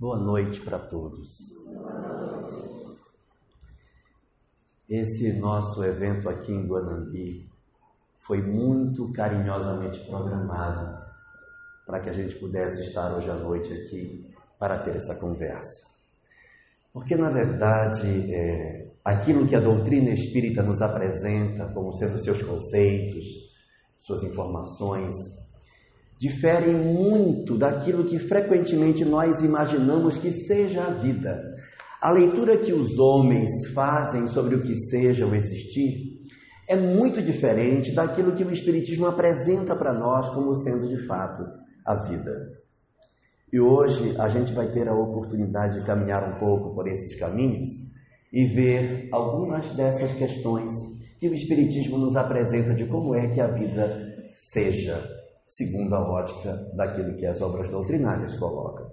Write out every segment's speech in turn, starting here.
Boa noite para todos. Esse nosso evento aqui em Guanambi foi muito carinhosamente programado para que a gente pudesse estar hoje à noite aqui para ter essa conversa. Porque, na verdade, é, aquilo que a doutrina espírita nos apresenta como sendo seus conceitos, suas informações, diferem muito daquilo que frequentemente nós imaginamos que seja a vida. A leitura que os homens fazem sobre o que seja o existir é muito diferente daquilo que o Espiritismo apresenta para nós como sendo de fato a vida. E hoje a gente vai ter a oportunidade de caminhar um pouco por esses caminhos e ver algumas dessas questões que o Espiritismo nos apresenta de como é que a vida seja, segundo a ótica daquilo que as obras doutrinárias colocam.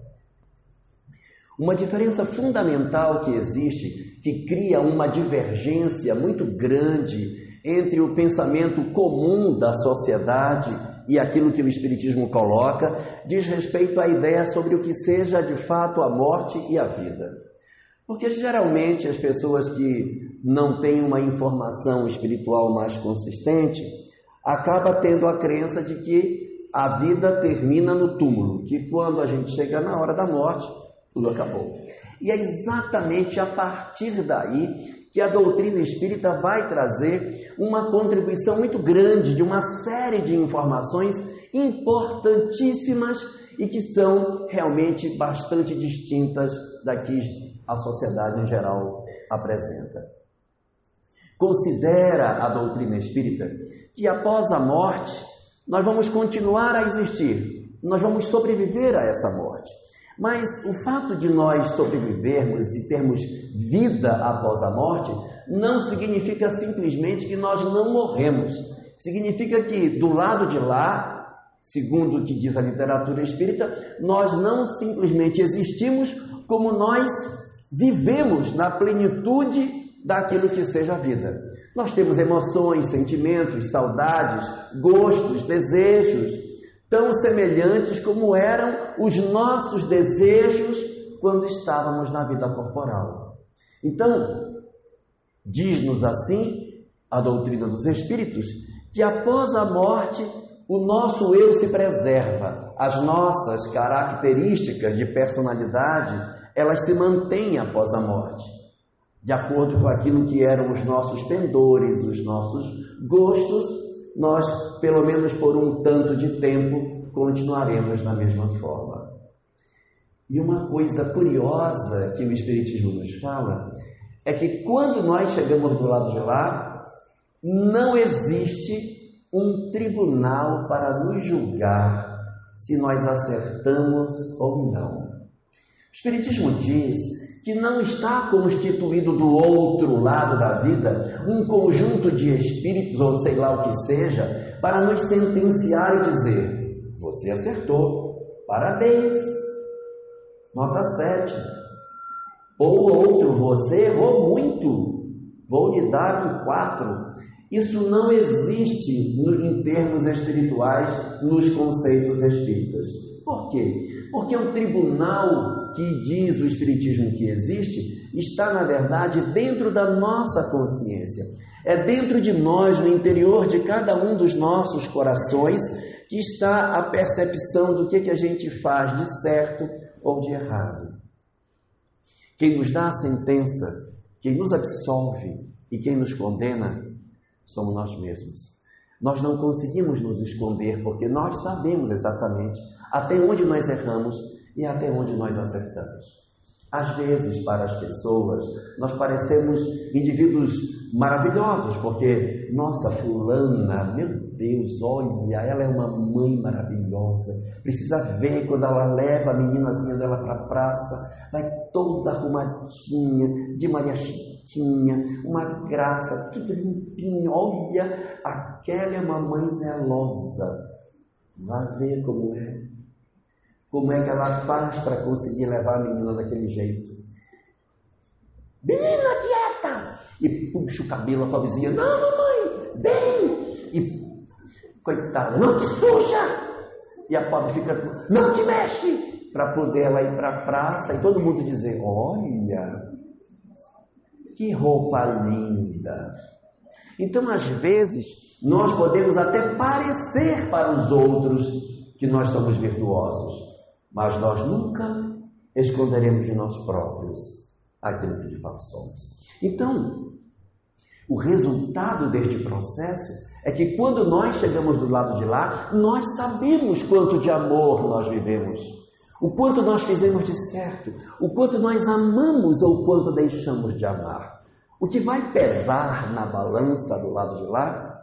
Uma diferença fundamental que existe, que cria uma divergência muito grande entre o pensamento comum da sociedade e aquilo que o Espiritismo coloca, diz respeito à ideia sobre o que seja de fato a morte e a vida. Porque geralmente as pessoas que não têm uma informação espiritual mais consistente acaba tendo a crença de que a vida termina no túmulo, que quando a gente chega na hora da morte, tudo acabou. E é exatamente a partir daí que a doutrina espírita vai trazer uma contribuição muito grande de uma série de informações importantíssimas e que são realmente bastante distintas da que a sociedade em geral apresenta. Considera a doutrina espírita que após a morte nós vamos continuar a existir, nós vamos sobreviver a essa morte. Mas o fato de nós sobrevivermos e termos vida após a morte não significa simplesmente que nós não morremos. Significa que do lado de lá, segundo o que diz a literatura espírita, nós não simplesmente existimos como nós vivemos na plenitude daquilo que seja a vida. Nós temos emoções, sentimentos, saudades, gostos, desejos, tão semelhantes como eram os nossos desejos quando estávamos na vida corporal. Então, diz-nos assim a doutrina dos Espíritos que após a morte o nosso eu se preserva, as nossas características de personalidade elas se mantêm após a morte, de acordo com aquilo que eram os nossos pendores, os nossos gostos nós, pelo menos por um tanto de tempo, continuaremos da mesma forma. E uma coisa curiosa que o Espiritismo nos fala é que quando nós chegamos do lado de lá, não existe um tribunal para nos julgar se nós acertamos ou não. O Espiritismo diz que não está constituído do outro lado da vida um conjunto de espíritos, ou sei lá o que seja, para nos sentenciar e dizer: você acertou, parabéns, nota 7. Ou outro, você errou muito, vou lhe dar um 4. Isso não existe em termos espirituais nos conceitos espíritas. Por quê? Porque o tribunal que diz o Espiritismo que existe está, na verdade, dentro da nossa consciência. É dentro de nós, no interior de cada um dos nossos corações, que está a percepção do que, que a gente faz de certo ou de errado. Quem nos dá a sentença, quem nos absolve e quem nos condena somos nós mesmos. Nós não conseguimos nos esconder porque nós sabemos exatamente até onde nós erramos e até onde nós acertamos. Às vezes, para as pessoas, nós parecemos indivíduos maravilhosos, porque, nossa, Fulana, meu Deus, olha, ela é uma mãe maravilhosa. Precisa ver quando ela leva a meninazinha dela para a praça, vai toda arrumadinha, de Maria Chiquinha, uma graça, tudo limpinho. Olha, aquela é uma mãe zelosa. Vá ver como é. Como é que ela faz para conseguir levar a menina daquele jeito? Menina, quieta! E puxa o cabelo a pobrezinha. Não, mamãe, vem! E, coitada, não te suja! E a pobre fica, não te mexe! para poder ela ir para a praça e todo mundo dizer: Olha, que roupa linda. Então, às vezes, nós podemos até parecer para os outros que nós somos virtuosos, mas nós nunca esconderemos de nós próprios aquilo que de fato somos. Então, o resultado deste processo é que quando nós chegamos do lado de lá, nós sabemos quanto de amor nós vivemos, o quanto nós fizemos de certo, o quanto nós amamos ou o quanto deixamos de amar. O que vai pesar na balança do lado de lá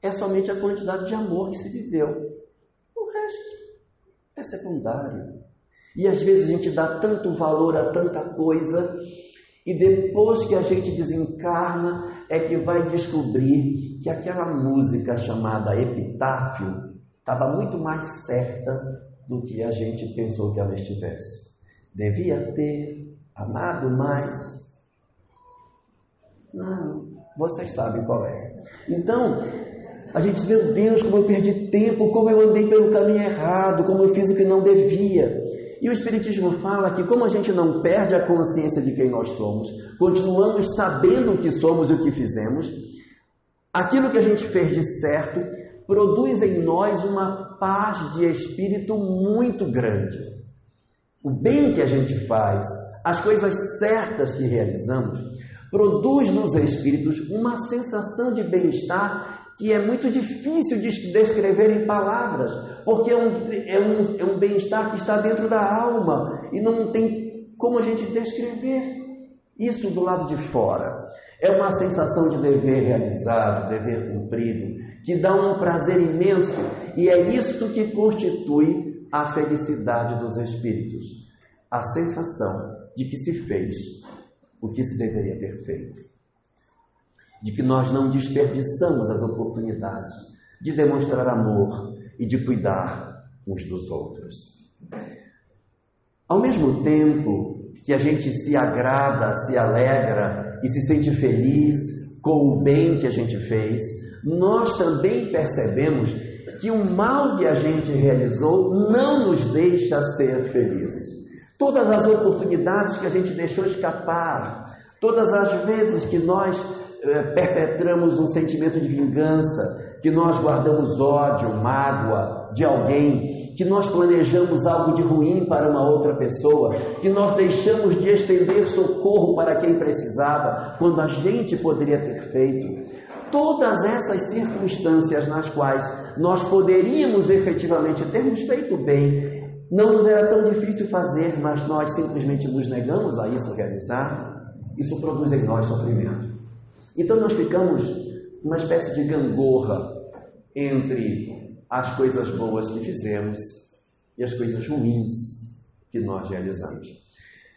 é somente a quantidade de amor que se viveu. O resto é secundário. E às vezes a gente dá tanto valor a tanta coisa e depois que a gente desencarna, é que vai descobrir que aquela música chamada Epitáfio estava muito mais certa do que a gente pensou que ela estivesse. Devia ter amado mais. Não, vocês sabem qual é. Então, a gente diz, meu Deus, como eu perdi tempo, como eu andei pelo caminho errado, como eu fiz o que não devia. E o Espiritismo fala que, como a gente não perde a consciência de quem nós somos, continuamos sabendo o que somos e o que fizemos, aquilo que a gente fez de certo produz em nós uma paz de espírito muito grande. O bem que a gente faz, as coisas certas que realizamos, produz nos espíritos uma sensação de bem-estar que é muito difícil de descrever em palavras, porque é um, é um, é um bem-estar que está dentro da alma e não tem como a gente descrever isso do lado de fora. É uma sensação de dever realizado, dever cumprido, que dá um prazer imenso e é isso que constitui a felicidade dos espíritos. A sensação de que se fez o que se deveria ter feito de que nós não desperdiçamos as oportunidades de demonstrar amor e de cuidar uns dos outros. Ao mesmo tempo que a gente se agrada, se alegra e se sente feliz com o bem que a gente fez, nós também percebemos que o mal que a gente realizou não nos deixa ser felizes. Todas as oportunidades que a gente deixou escapar, todas as vezes que nós perpetramos um sentimento de vingança, que nós guardamos ódio, mágoa de alguém, que nós planejamos algo de ruim para uma outra pessoa, que nós deixamos de estender socorro para quem precisava, quando a gente poderia ter feito. Todas essas circunstâncias nas quais nós poderíamos efetivamente termos feito bem, não nos era tão difícil fazer, mas nós simplesmente nos negamos a isso realizar, isso produz em nós sofrimento. Então nós ficamos uma espécie de gangorra entre as coisas boas que fizemos e as coisas ruins que nós realizamos.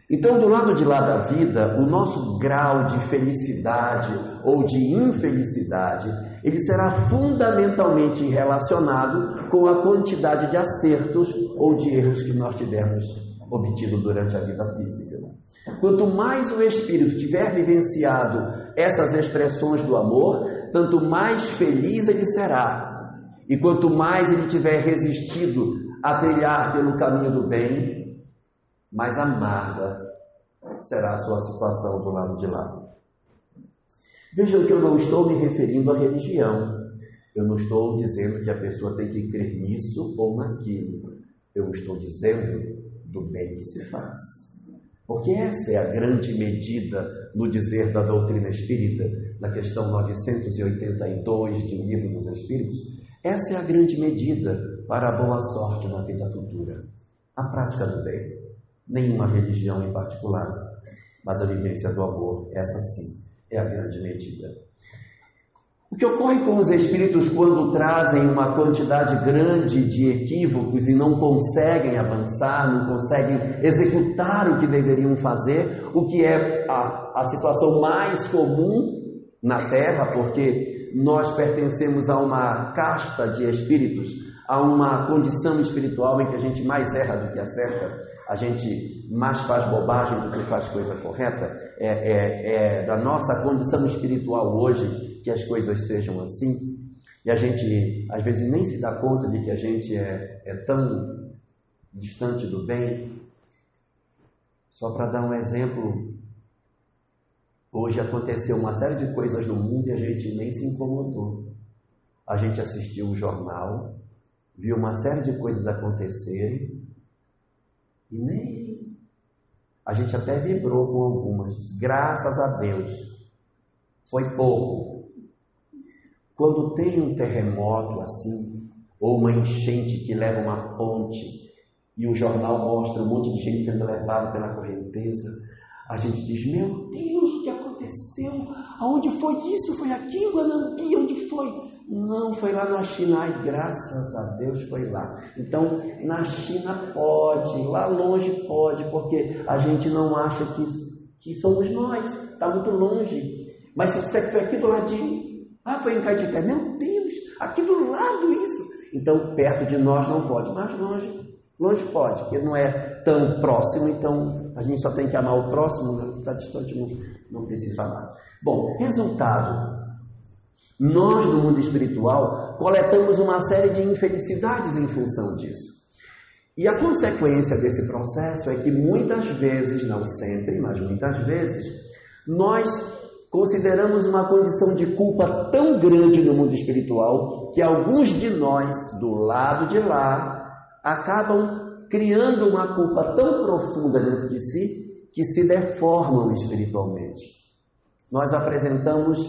Então, do lado de lá da vida, o nosso grau de felicidade ou de infelicidade, ele será fundamentalmente relacionado com a quantidade de acertos ou de erros que nós tivermos obtido durante a vida física. Quanto mais o espírito tiver vivenciado essas expressões do amor, tanto mais feliz ele será. E quanto mais ele tiver resistido a trilhar pelo caminho do bem, mais amarga será a sua situação do lado de lá. Vejam que eu não estou me referindo à religião. Eu não estou dizendo que a pessoa tem que crer nisso ou naquilo. Eu estou dizendo do bem que se faz. Porque essa é a grande medida no dizer da doutrina espírita, na questão 982 de O Livro dos Espíritos. Essa é a grande medida para a boa sorte na vida futura. A prática do bem. Nenhuma religião em particular, mas a vivência do amor, essa sim, é a grande medida. O que ocorre com os espíritos quando trazem uma quantidade grande de equívocos e não conseguem avançar, não conseguem executar o que deveriam fazer, o que é a, a situação mais comum na Terra, porque nós pertencemos a uma casta de espíritos, a uma condição espiritual em que a gente mais erra do que acerta, a gente mais faz bobagem do que faz coisa correta, é, é, é da nossa condição espiritual hoje que as coisas sejam assim, e a gente às vezes nem se dá conta de que a gente é, é tão distante do bem. Só para dar um exemplo, hoje aconteceu uma série de coisas no mundo e a gente nem se incomodou. A gente assistiu o jornal, viu uma série de coisas acontecerem e nem. A gente até vibrou com algumas, graças a Deus. Foi pouco. Quando tem um terremoto assim, ou uma enchente que leva uma ponte, e o jornal mostra um monte de gente sendo levada pela correnteza, a gente diz: Meu Deus, o que aconteceu? Aonde foi isso? Foi aqui em Guanambi? Onde foi? Não, foi lá na China. Ai, graças a Deus foi lá. Então, na China pode, lá longe pode, porque a gente não acha que, que somos nós. Está muito longe. Mas se que foi aqui do ladinho, ah, foi em Caetité. Meu Deus, aqui do lado isso. Então, perto de nós não pode, mas longe Longe pode, porque não é tão próximo, então a gente só tem que amar o próximo, está distante, não, não precisa amar. Bom, resultado: nós no mundo espiritual coletamos uma série de infelicidades em função disso. E a consequência desse processo é que muitas vezes, não sempre, mas muitas vezes, nós consideramos uma condição de culpa tão grande no mundo espiritual que alguns de nós, do lado de lá, acabam criando uma culpa tão profunda dentro de si que se deformam espiritualmente. Nós apresentamos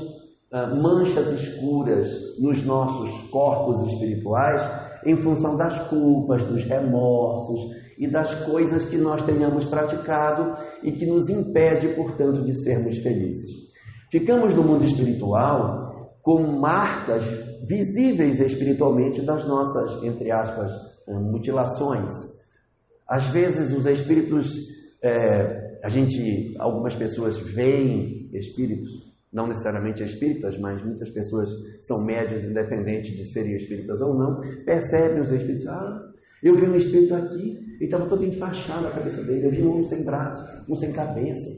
manchas escuras nos nossos corpos espirituais em função das culpas, dos remorsos e das coisas que nós tenhamos praticado e que nos impede, portanto, de sermos felizes. Ficamos no mundo espiritual com marcas visíveis espiritualmente das nossas, entre aspas, mutilações. Às vezes os espíritos, é, a gente, algumas pessoas veem espíritos, não necessariamente espíritas, mas muitas pessoas são médias, independente de serem espíritas ou não, percebem os espíritos, ah, eu vi um espírito aqui, e estava todo enfaixado a cabeça dele, eu vi um sem braço, um sem cabeça.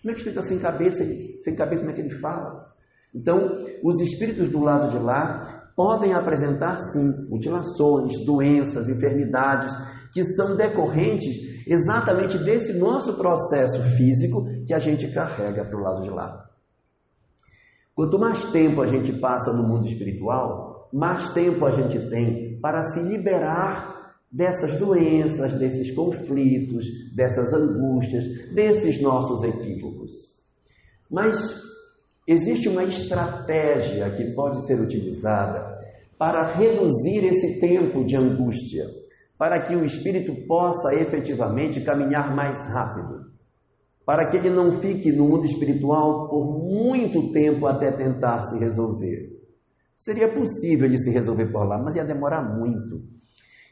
Como é que o espírito está sem cabeça? Sem cabeça, como é que ele fala? Então, os espíritos do lado de lá podem apresentar sim mutilações, doenças, enfermidades que são decorrentes exatamente desse nosso processo físico que a gente carrega para o lado de lá. Quanto mais tempo a gente passa no mundo espiritual, mais tempo a gente tem para se liberar dessas doenças, desses conflitos, dessas angústias, desses nossos equívocos. Mas Existe uma estratégia que pode ser utilizada para reduzir esse tempo de angústia, para que o espírito possa efetivamente caminhar mais rápido, para que ele não fique no mundo espiritual por muito tempo até tentar se resolver. Seria possível de se resolver por lá, mas ia demorar muito.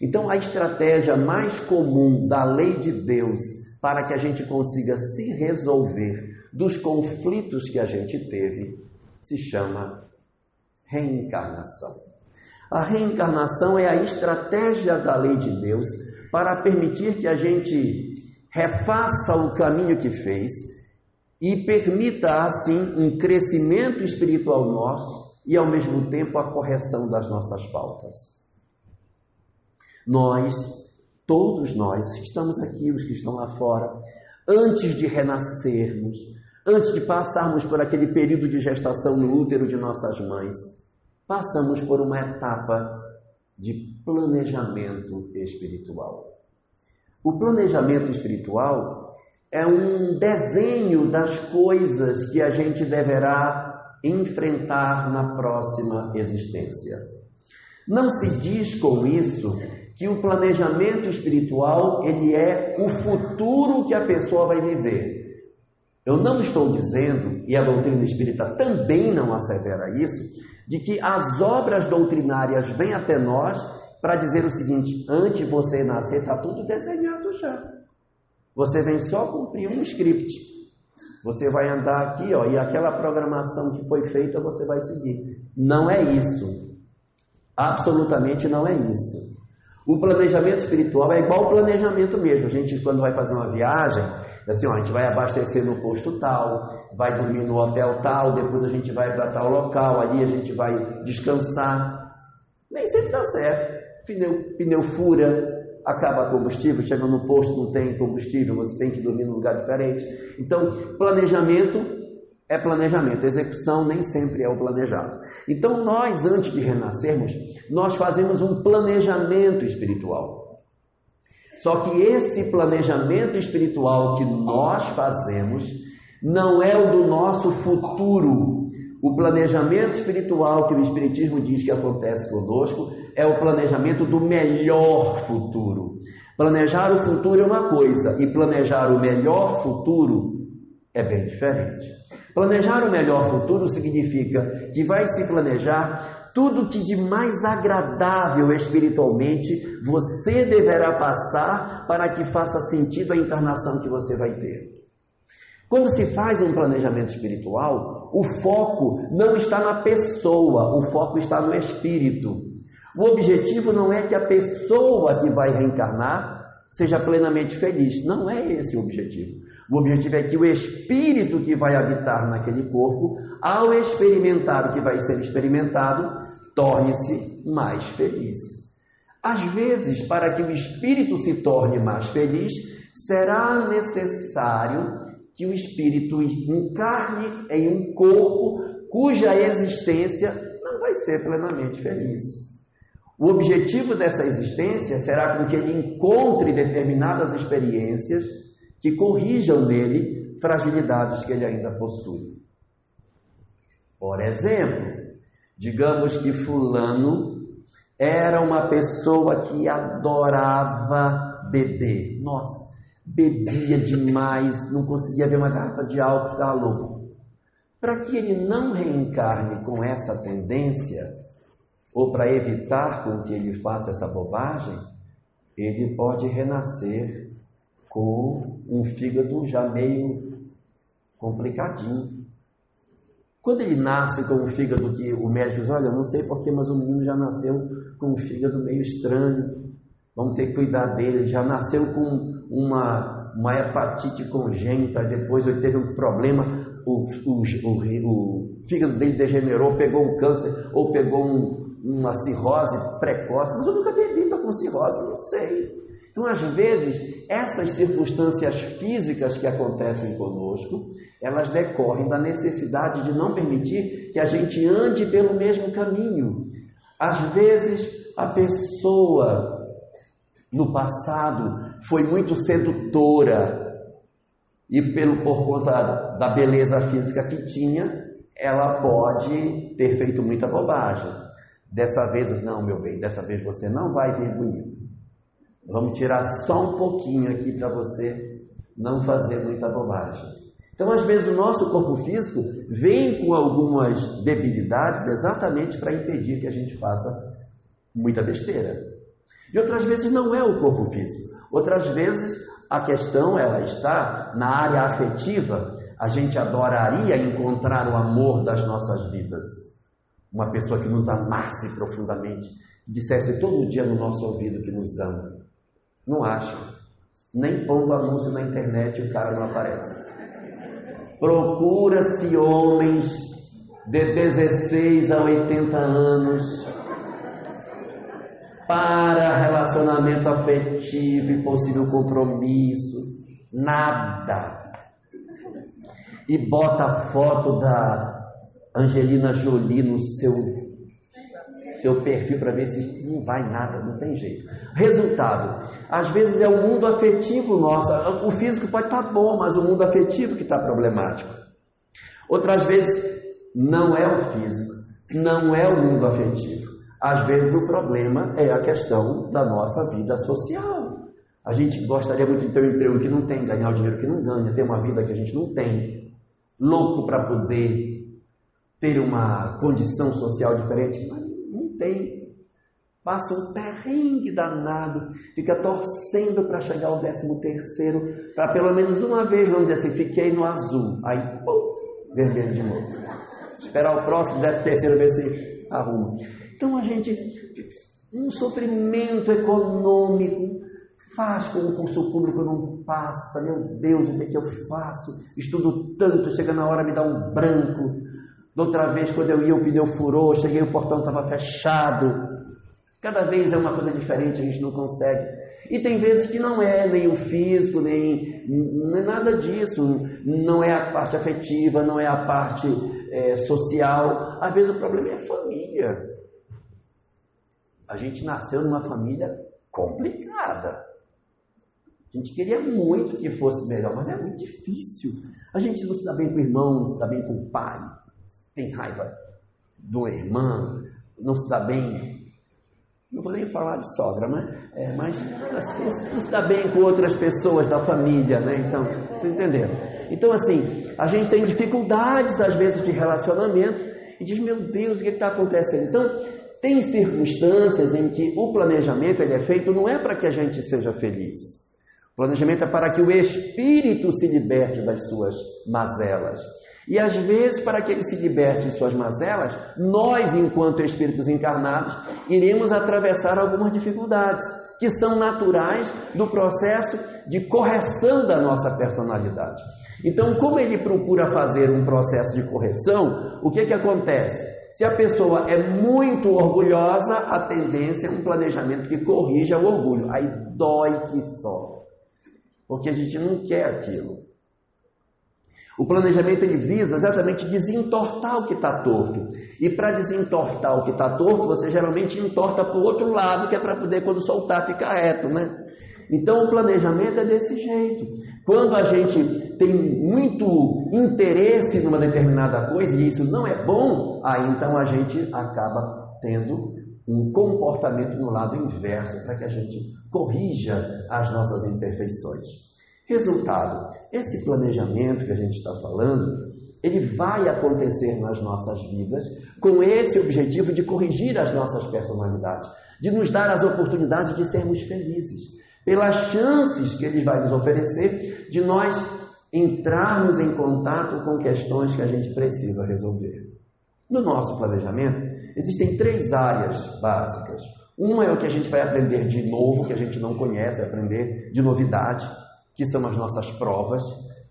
Então, a estratégia mais comum da lei de Deus para que a gente consiga se resolver dos conflitos que a gente teve se chama reencarnação. A reencarnação é a estratégia da lei de Deus para permitir que a gente refaça o caminho que fez e permita assim um crescimento espiritual nosso e ao mesmo tempo a correção das nossas faltas. Nós, todos nós, estamos aqui, os que estão lá fora, antes de renascermos, Antes de passarmos por aquele período de gestação no útero de nossas mães, passamos por uma etapa de planejamento espiritual. O planejamento espiritual é um desenho das coisas que a gente deverá enfrentar na próxima existência. Não se diz com isso que o planejamento espiritual ele é o futuro que a pessoa vai viver. Eu não estou dizendo, e a doutrina espírita também não assevera isso, de que as obras doutrinárias vêm até nós para dizer o seguinte: antes de você nascer, está tudo desenhado já. Você vem só cumprir um script. Você vai andar aqui, ó, e aquela programação que foi feita você vai seguir. Não é isso. Absolutamente não é isso. O planejamento espiritual é igual ao planejamento mesmo. A gente, quando vai fazer uma viagem, assim, ó, a gente vai abastecer no posto tal, vai dormir no hotel tal, depois a gente vai para tal local, ali a gente vai descansar. Nem sempre dá certo. Pneu, pneu fura, acaba combustível, chega no posto, não tem combustível, você tem que dormir num lugar diferente. Então, planejamento é planejamento, execução nem sempre é o planejado. Então, nós, antes de renascermos, nós fazemos um planejamento espiritual. Só que esse planejamento espiritual que nós fazemos não é o do nosso futuro. O planejamento espiritual que o Espiritismo diz que acontece conosco é o planejamento do melhor futuro. Planejar o futuro é uma coisa e planejar o melhor futuro é bem diferente. Planejar o melhor futuro significa que vai se planejar tudo que de mais agradável espiritualmente você deverá passar para que faça sentido a encarnação que você vai ter. Quando se faz um planejamento espiritual, o foco não está na pessoa, o foco está no espírito. O objetivo não é que a pessoa que vai reencarnar seja plenamente feliz. Não é esse o objetivo. O objetivo é que o espírito que vai habitar naquele corpo, ao experimentar o que vai ser experimentado, torne-se mais feliz. Às vezes, para que o espírito se torne mais feliz, será necessário que o espírito encarne em um corpo cuja existência não vai ser plenamente feliz. O objetivo dessa existência será com que ele encontre determinadas experiências que corrijam nele fragilidades que ele ainda possui. Por exemplo, digamos que Fulano era uma pessoa que adorava beber. Nossa, bebia demais, não conseguia ver uma garrafa de álcool, ficava louco. Para que ele não reencarne com essa tendência, ou para evitar com que ele faça essa bobagem, ele pode renascer com um fígado já meio complicadinho. Quando ele nasce com um fígado que o médico diz, olha, não sei porquê, mas o menino já nasceu com um fígado meio estranho, vamos ter que cuidar dele, já nasceu com uma, uma hepatite congênita, depois ele teve um problema, o, o, o, o fígado dele degenerou, pegou um câncer ou pegou um, uma cirrose precoce, mas eu nunca bebi para com cirrose, não sei. Então, às vezes, essas circunstâncias físicas que acontecem conosco, elas decorrem da necessidade de não permitir que a gente ande pelo mesmo caminho. Às vezes, a pessoa no passado foi muito sedutora e pelo por conta da beleza física que tinha, ela pode ter feito muita bobagem. Dessa vez, não, meu bem, dessa vez você não vai vir bonito. Vamos tirar só um pouquinho aqui para você não fazer muita bobagem. Então, às vezes, o nosso corpo físico vem com algumas debilidades exatamente para impedir que a gente faça muita besteira. E outras vezes não é o corpo físico. Outras vezes a questão ela está na área afetiva. A gente adoraria encontrar o amor das nossas vidas uma pessoa que nos amasse profundamente, dissesse todo dia no nosso ouvido que nos ama. Não acho. Nem pondo anúncio na internet o cara não aparece. Procura-se homens de 16 a 80 anos para relacionamento afetivo e possível compromisso. Nada. E bota a foto da Angelina Jolie no seu, seu perfil para ver se não vai nada, não tem jeito. Resultado: às vezes é o mundo afetivo nosso. O físico pode estar tá bom, mas o mundo afetivo que está problemático. Outras vezes não é o físico, não é o mundo afetivo. Às vezes o problema é a questão da nossa vida social. A gente gostaria muito de ter um emprego que não tem, ganhar o dinheiro que não ganha, ter uma vida que a gente não tem, louco para poder ter uma condição social diferente, mas não tem. Passa um perrengue danado, fica torcendo para chegar ao décimo terceiro, para pelo menos uma vez, vamos dizer assim, fiquei no azul, aí, pum, vermelho de novo. Esperar o próximo, décimo terceiro, ver se arruma. Então a gente, um sofrimento econômico, faz com o curso público não passa, meu Deus, o que, é que eu faço? Estudo tanto, chega na hora me dá um branco, da outra vez, quando eu ia, o pneu furou, cheguei, o portão estava fechado. Cada vez é uma coisa diferente, a gente não consegue. E tem vezes que não é nem o físico, nem, nem nada disso. Não é a parte afetiva, não é a parte é, social. Às vezes o problema é a família. A gente nasceu numa família complicada. A gente queria muito que fosse melhor, mas é muito difícil. A gente não se dá bem com o irmão, não se dá bem com o pai, tem raiva do irmão, não se dá bem. Não vou nem falar de sogra, né? É, mas não se dá bem com outras pessoas da família, né? Então, vocês entenderam? Então, assim, a gente tem dificuldades às vezes de relacionamento e diz: Meu Deus, o que está acontecendo? Então, tem circunstâncias em que o planejamento ele é feito não é para que a gente seja feliz. O planejamento é para que o espírito se liberte das suas mazelas. E às vezes, para que ele se liberte de suas mazelas, nós, enquanto espíritos encarnados, iremos atravessar algumas dificuldades que são naturais do processo de correção da nossa personalidade. Então, como ele procura fazer um processo de correção, o que, que acontece? Se a pessoa é muito orgulhosa, a tendência é um planejamento que corrija o orgulho. Aí dói que só porque a gente não quer aquilo. O planejamento ele visa exatamente desentortar o que está torto. E para desentortar o que está torto, você geralmente entorta para o outro lado, que é para poder, quando soltar, ficar reto, né? Então o planejamento é desse jeito. Quando a gente tem muito interesse numa determinada coisa e isso não é bom, aí então a gente acaba tendo um comportamento no lado inverso para que a gente corrija as nossas imperfeições. Resultado: esse planejamento que a gente está falando, ele vai acontecer nas nossas vidas com esse objetivo de corrigir as nossas personalidades, de nos dar as oportunidades de sermos felizes, pelas chances que ele vai nos oferecer de nós entrarmos em contato com questões que a gente precisa resolver. No nosso planejamento, existem três áreas básicas. Uma é o que a gente vai aprender de novo, que a gente não conhece, aprender de novidade, que são as nossas provas,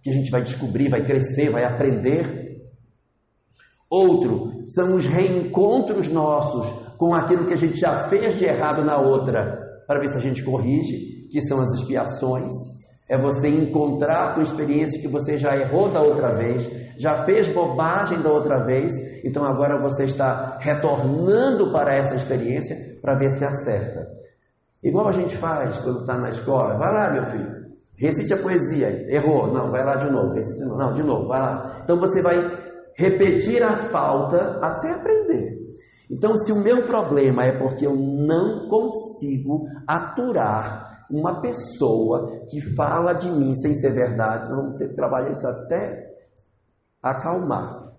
que a gente vai descobrir, vai crescer, vai aprender. Outro são os reencontros nossos com aquilo que a gente já fez de errado na outra, para ver se a gente corrige, que são as expiações. É você encontrar com experiência que você já errou da outra vez, já fez bobagem da outra vez, então agora você está retornando para essa experiência para ver se acerta. Igual a gente faz quando está na escola, vai lá, meu filho, recite a poesia, errou, não, vai lá de novo, recite não, de novo, vai lá. Então você vai repetir a falta até aprender. Então, se o meu problema é porque eu não consigo aturar uma pessoa que fala de mim sem ser verdade, nós vamos ter que trabalhar isso até acalmar.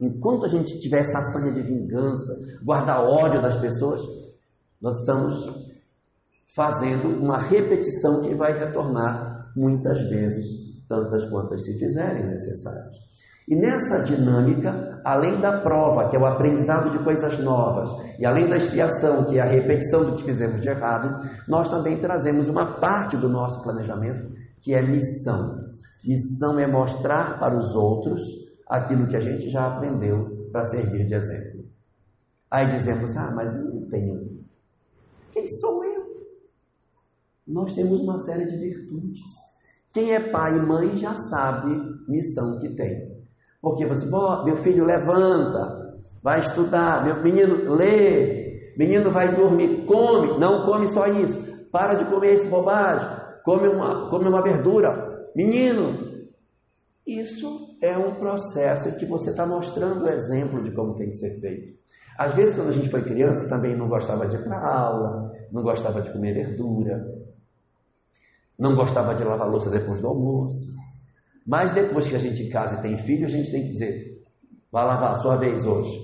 Enquanto a gente tiver essa sanha de vingança, guardar ódio das pessoas, nós estamos fazendo uma repetição que vai retornar muitas vezes, tantas quantas se fizerem necessárias. E nessa dinâmica, além da prova, que é o aprendizado de coisas novas, e além da expiação, que é a repetição do que fizemos de errado, nós também trazemos uma parte do nosso planejamento, que é missão. Missão é mostrar para os outros aquilo que a gente já aprendeu para servir de exemplo. Aí dizemos, ah, mas eu não tenho. Quem sou eu? Nós temos uma série de virtudes. Quem é pai e mãe já sabe missão que tem. Porque você, meu filho levanta, vai estudar, meu menino lê, menino vai dormir, come, não come só isso, para de comer esse bobagem, come uma, come uma verdura, Menino, isso é um processo que você está mostrando o exemplo de como tem que ser feito. Às vezes, quando a gente foi criança, também não gostava de ir para aula, não gostava de comer verdura, não gostava de lavar louça depois do almoço. Mas depois que a gente casa e tem filho, a gente tem que dizer: vai lavar a sua vez hoje.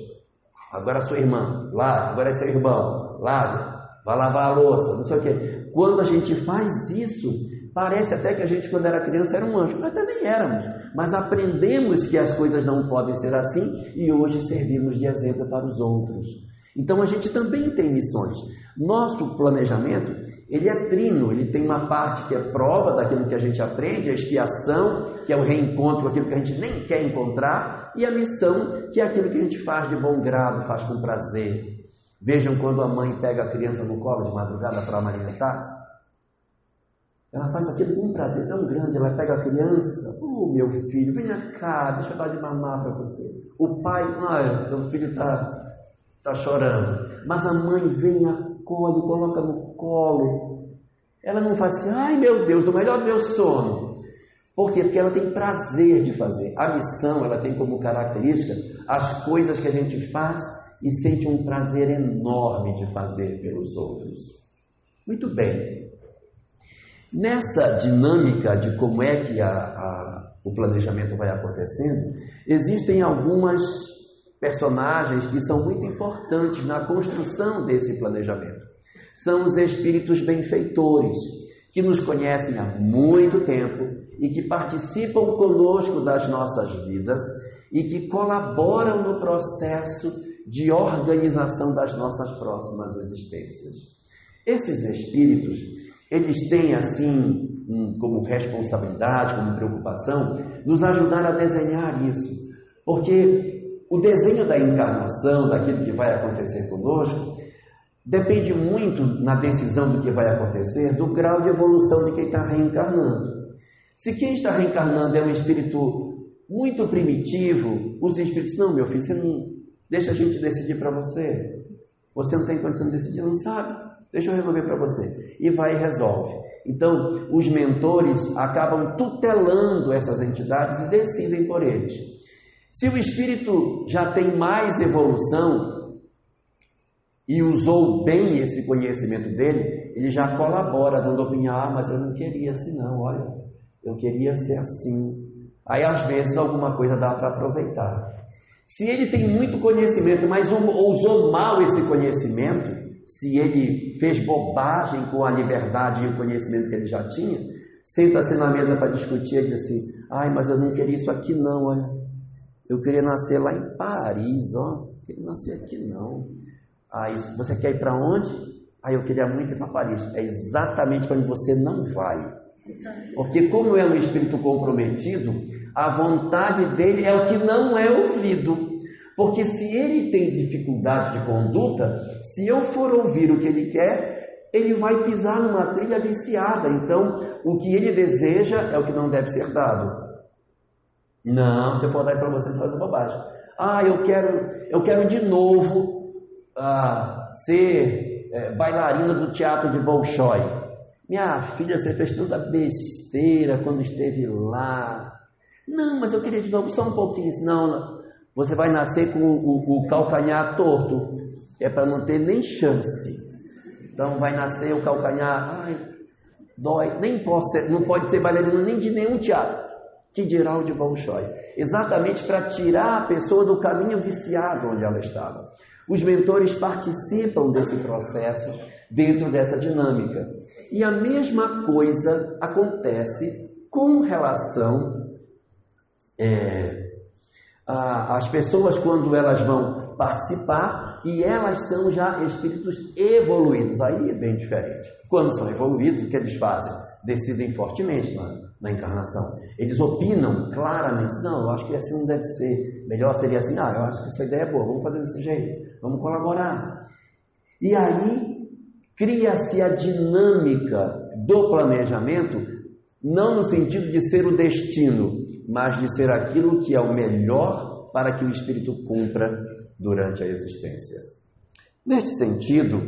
Agora sua irmã, lá, agora é seu irmão, lá, vai lavar a louça, não sei o quê. Quando a gente faz isso, Parece até que a gente, quando era criança, era um anjo. Até nem éramos. Mas aprendemos que as coisas não podem ser assim e hoje servimos de exemplo para os outros. Então a gente também tem missões. Nosso planejamento, ele é trino, ele tem uma parte que é prova daquilo que a gente aprende, a expiação, que é o reencontro, aquilo que a gente nem quer encontrar, e a missão, que é aquilo que a gente faz de bom grado, faz com prazer. Vejam quando a mãe pega a criança no colo de madrugada para amamentar, Ela faz aquilo com um prazer tão grande, ela pega a criança, oh meu filho, venha cá, deixa eu dar de mamar para você. O pai, olha, meu filho está tá chorando. Mas a mãe vem, acolhe, coloca no colo. Ela não faz assim, ai meu Deus, do melhor do meu sono. Por quê? Porque ela tem prazer de fazer. A missão, ela tem como característica as coisas que a gente faz e sente um prazer enorme de fazer pelos outros. Muito bem. Nessa dinâmica de como é que a, a, o planejamento vai acontecendo, existem algumas personagens que são muito importantes na construção desse planejamento. São os espíritos benfeitores, que nos conhecem há muito tempo e que participam conosco das nossas vidas e que colaboram no processo de organização das nossas próximas existências. Esses espíritos eles têm assim como responsabilidade, como preocupação, nos ajudar a desenhar isso. Porque o desenho da encarnação, daquilo que vai acontecer conosco, depende muito na decisão do que vai acontecer do grau de evolução de quem está reencarnando. Se quem está reencarnando é um espírito muito primitivo, os espíritos, não, meu filho, você não deixa a gente decidir para você. Você não tem condição de decidir, não sabe. Deixa eu resolver para você. E vai e resolve. Então, os mentores acabam tutelando essas entidades e decidem por eles. Se o espírito já tem mais evolução e usou bem esse conhecimento dele, ele já colabora, dando opinião: ah, mas eu não queria assim, não, olha, eu queria ser assim. Aí, às vezes, alguma coisa dá para aproveitar. Se ele tem muito conhecimento, mas usou mal esse conhecimento, se ele fez bobagem com a liberdade e o conhecimento que ele já tinha, senta-se na mesa para discutir e diz assim: ai, mas eu não queria isso aqui não, olha. Eu queria nascer lá em Paris, ó. Eu queria nascer aqui não. Aí, você quer ir para onde? Aí eu queria muito ir para Paris. É exatamente onde você não vai. Porque como é um espírito comprometido, a vontade dele é o que não é ouvido. Porque se ele tem dificuldade de conduta, se eu for ouvir o que ele quer, ele vai pisar numa trilha viciada. Então, o que ele deseja é o que não deve ser dado. Não, se eu for dar para você, você faz bobagem. Ah, eu quero, eu quero de novo ah, ser é, bailarina do teatro de Bolshoi. Minha filha, você fez tanta besteira quando esteve lá. Não, mas eu queria de novo só um pouquinho. Não, você vai nascer com o, o, o calcanhar torto, é para não ter nem chance. Então vai nascer o calcanhar, ai, dói, nem pode ser, não pode ser bailarino nem de nenhum teatro. Que dirá o de Bolshoi? Exatamente para tirar a pessoa do caminho viciado onde ela estava. Os mentores participam desse processo dentro dessa dinâmica. E a mesma coisa acontece com relação é, as pessoas quando elas vão participar e elas são já espíritos evoluídos. Aí é bem diferente. Quando são evoluídos, o que eles fazem? Decidem fortemente na, na encarnação. Eles opinam claramente: não, eu acho que assim não deve ser. Melhor seria assim: ah, eu acho que essa ideia é boa, vamos fazer desse jeito, vamos colaborar. E aí cria-se a dinâmica do planejamento, não no sentido de ser o destino, mas de ser aquilo que é o melhor para que o espírito cumpra durante a existência. Neste sentido,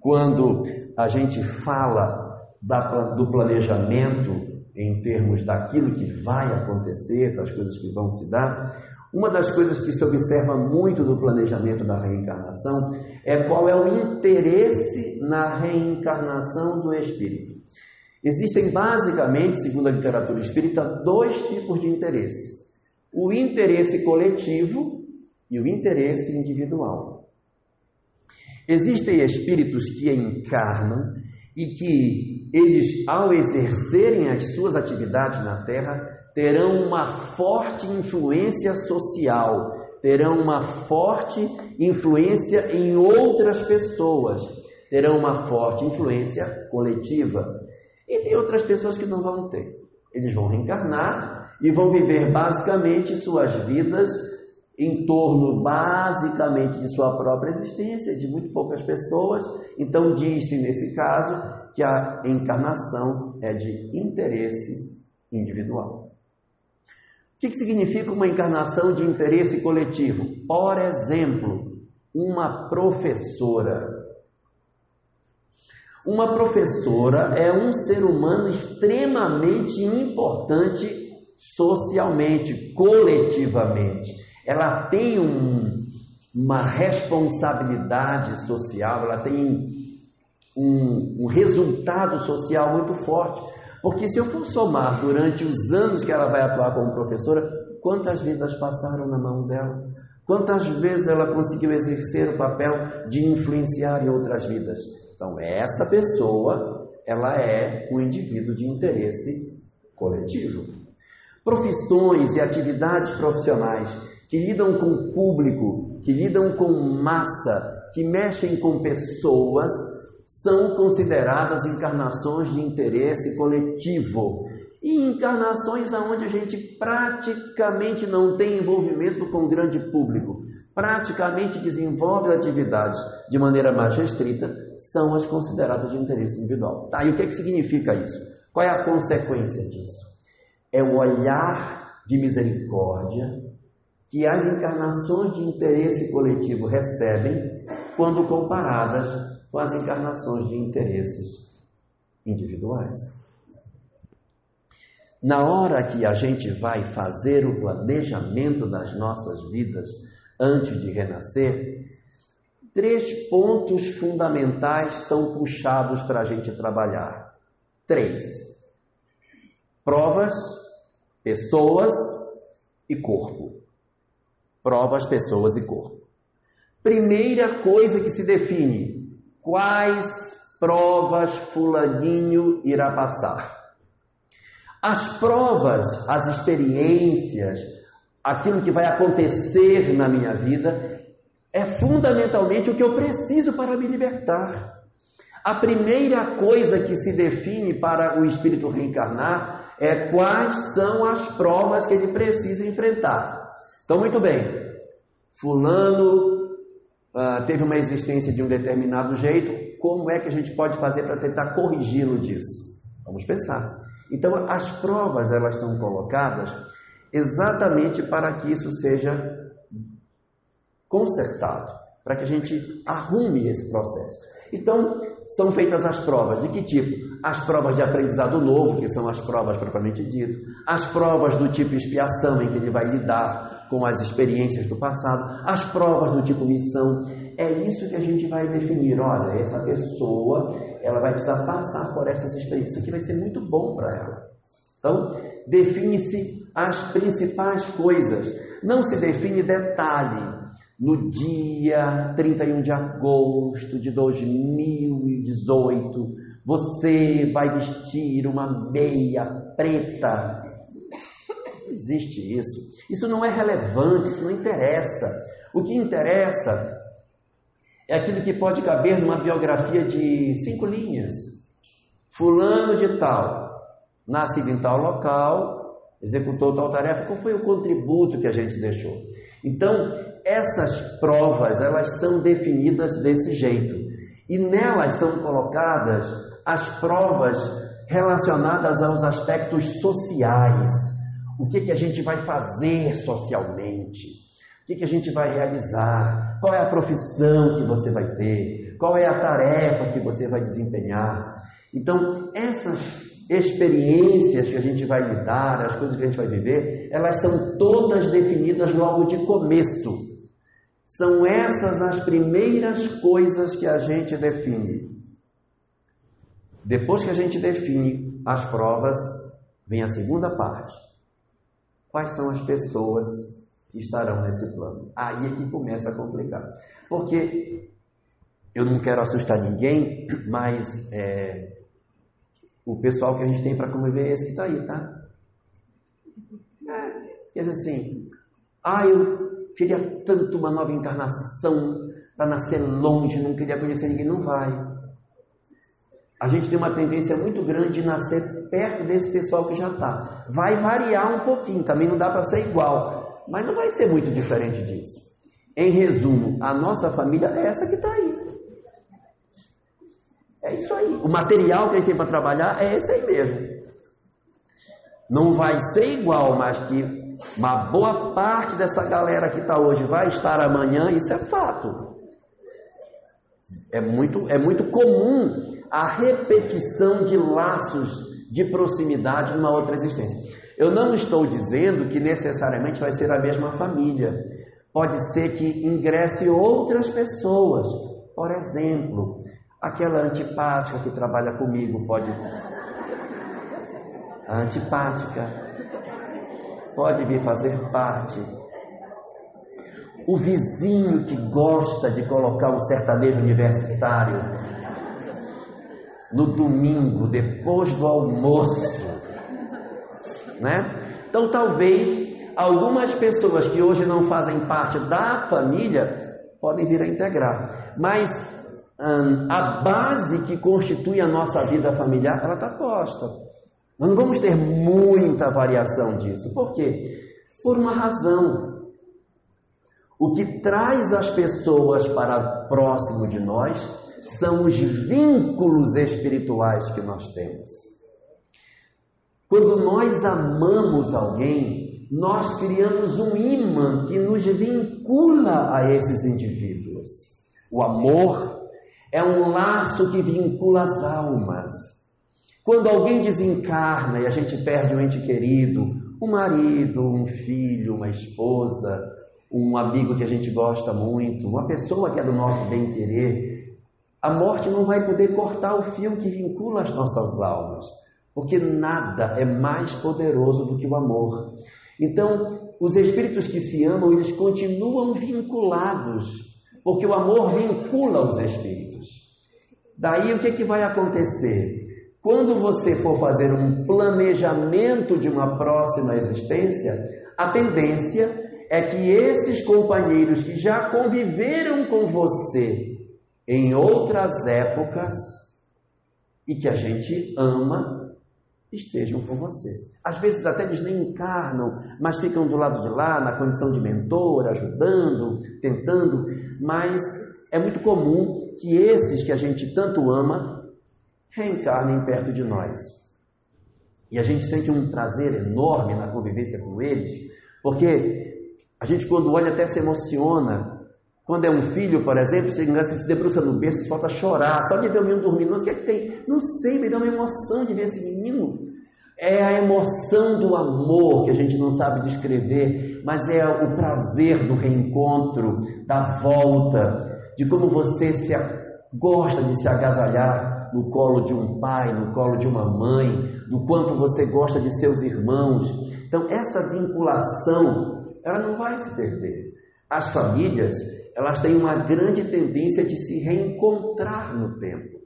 quando a gente fala da, do planejamento em termos daquilo que vai acontecer, das coisas que vão se dar, uma das coisas que se observa muito no planejamento da reencarnação é qual é o interesse na reencarnação do espírito. Existem basicamente, segundo a literatura espírita, dois tipos de interesse: o interesse coletivo e o interesse individual. Existem espíritos que encarnam e que eles, ao exercerem as suas atividades na Terra, terão uma forte influência social, terão uma forte influência em outras pessoas, terão uma forte influência coletiva. E tem outras pessoas que não vão ter. Eles vão reencarnar e vão viver basicamente suas vidas em torno basicamente de sua própria existência, de muito poucas pessoas. Então, disse nesse caso que a encarnação é de interesse individual. O que, que significa uma encarnação de interesse coletivo? Por exemplo, uma professora. Uma professora é um ser humano extremamente importante socialmente, coletivamente. Ela tem um, uma responsabilidade social, ela tem um, um resultado social muito forte. Porque se eu for somar durante os anos que ela vai atuar como professora, quantas vidas passaram na mão dela? Quantas vezes ela conseguiu exercer o papel de influenciar em outras vidas? Então, essa pessoa, ela é um indivíduo de interesse coletivo. Profissões e atividades profissionais que lidam com o público, que lidam com massa, que mexem com pessoas, são consideradas encarnações de interesse coletivo. E encarnações aonde a gente praticamente não tem envolvimento com o grande público, praticamente desenvolve atividades de maneira mais restrita, são as consideradas de interesse individual. Tá, e o que, é que significa isso? Qual é a consequência disso? É o olhar de misericórdia que as encarnações de interesse coletivo recebem quando comparadas com as encarnações de interesses individuais. Na hora que a gente vai fazer o planejamento das nossas vidas antes de renascer, três pontos fundamentais são puxados para a gente trabalhar. Três: provas, pessoas e corpo. Provas, pessoas e corpo. Primeira coisa que se define quais provas Fulaninho irá passar. As provas, as experiências, aquilo que vai acontecer na minha vida, é fundamentalmente o que eu preciso para me libertar. A primeira coisa que se define para o espírito reencarnar é quais são as provas que ele precisa enfrentar. Então, muito bem, Fulano uh, teve uma existência de um determinado jeito, como é que a gente pode fazer para tentar corrigi-lo disso? Vamos pensar. Então, as provas elas são colocadas exatamente para que isso seja consertado, para que a gente arrume esse processo. Então, são feitas as provas. De que tipo? As provas de aprendizado novo, que são as provas propriamente dito. As provas do tipo expiação, em que ele vai lidar com as experiências do passado. As provas do tipo missão. É isso que a gente vai definir. Olha, essa pessoa, ela vai precisar passar por essas experiências. Isso aqui vai ser muito bom para ela. Então, define-se as principais coisas. Não se define detalhe no dia 31 de agosto de 2018, você vai vestir uma meia preta. Existe isso. Isso não é relevante, isso não interessa. O que interessa é aquilo que pode caber numa biografia de cinco linhas. Fulano de tal, nascido em tal local, executou tal tarefa, qual foi o contributo que a gente deixou? Então, essas provas, elas são definidas desse jeito. E nelas são colocadas as provas relacionadas aos aspectos sociais. O que, que a gente vai fazer socialmente? O que, que a gente vai realizar? Qual é a profissão que você vai ter? Qual é a tarefa que você vai desempenhar? Então, essas experiências que a gente vai lidar, as coisas que a gente vai viver, elas são todas definidas logo de começo. São essas as primeiras coisas que a gente define. Depois que a gente define as provas, vem a segunda parte. Quais são as pessoas que estarão nesse plano? Aí é que começa a complicar. Porque eu não quero assustar ninguém, mas é, o pessoal que a gente tem para conviver é esse que está aí, tá? É, quer dizer assim, ah, eu queria tanto uma nova encarnação para nascer longe, não queria conhecer ninguém, não vai. A gente tem uma tendência muito grande de nascer perto desse pessoal que já está. Vai variar um pouquinho, também não dá para ser igual, Mas não vai ser muito diferente disso. Em resumo, a nossa família é essa que está aí. É isso aí. O material que a gente tem para trabalhar é esse aí mesmo. Não vai ser igual, mas que uma boa parte dessa galera que está hoje vai estar amanhã, isso é fato. É muito, é muito comum a repetição de laços de proximidade numa outra existência. Eu não estou dizendo que necessariamente vai ser a mesma família. Pode ser que ingresse outras pessoas. Por exemplo, aquela antipática que trabalha comigo pode. A antipática pode vir fazer parte o vizinho que gosta de colocar um sertanejo universitário no domingo, depois do almoço, né? Então, talvez algumas pessoas que hoje não fazem parte da família podem vir a integrar, mas hum, a base que constitui a nossa vida familiar, ela está posta. Nós não vamos ter muita variação disso. Por quê? Por uma razão. O que traz as pessoas para próximo de nós são os vínculos espirituais que nós temos. Quando nós amamos alguém, nós criamos um imã que nos vincula a esses indivíduos. O amor é um laço que vincula as almas. Quando alguém desencarna e a gente perde um ente querido, um marido, um filho, uma esposa, um amigo que a gente gosta muito, uma pessoa que é do nosso bem-querer, a morte não vai poder cortar o fio que vincula as nossas almas, porque nada é mais poderoso do que o amor. Então, os espíritos que se amam, eles continuam vinculados, porque o amor vincula os espíritos. Daí o que, é que vai acontecer? Quando você for fazer um planejamento de uma próxima existência, a tendência é que esses companheiros que já conviveram com você em outras épocas e que a gente ama estejam com você. Às vezes até eles nem encarnam, mas ficam do lado de lá na condição de mentor, ajudando, tentando, mas é muito comum que esses que a gente tanto ama reencarnem perto de nós. E a gente sente um prazer enorme na convivência com eles, porque a gente, quando olha, até se emociona. Quando é um filho, por exemplo, você se debruça no berço falta chorar, só de ver o menino dormindo. O que, é que tem. Não sei, me dá uma emoção de ver esse menino. É a emoção do amor que a gente não sabe descrever, mas é o prazer do reencontro, da volta, de como você se gosta de se agasalhar no colo de um pai, no colo de uma mãe, do quanto você gosta de seus irmãos. Então, essa vinculação ela não vai se perder. As famílias, elas têm uma grande tendência de se reencontrar no tempo.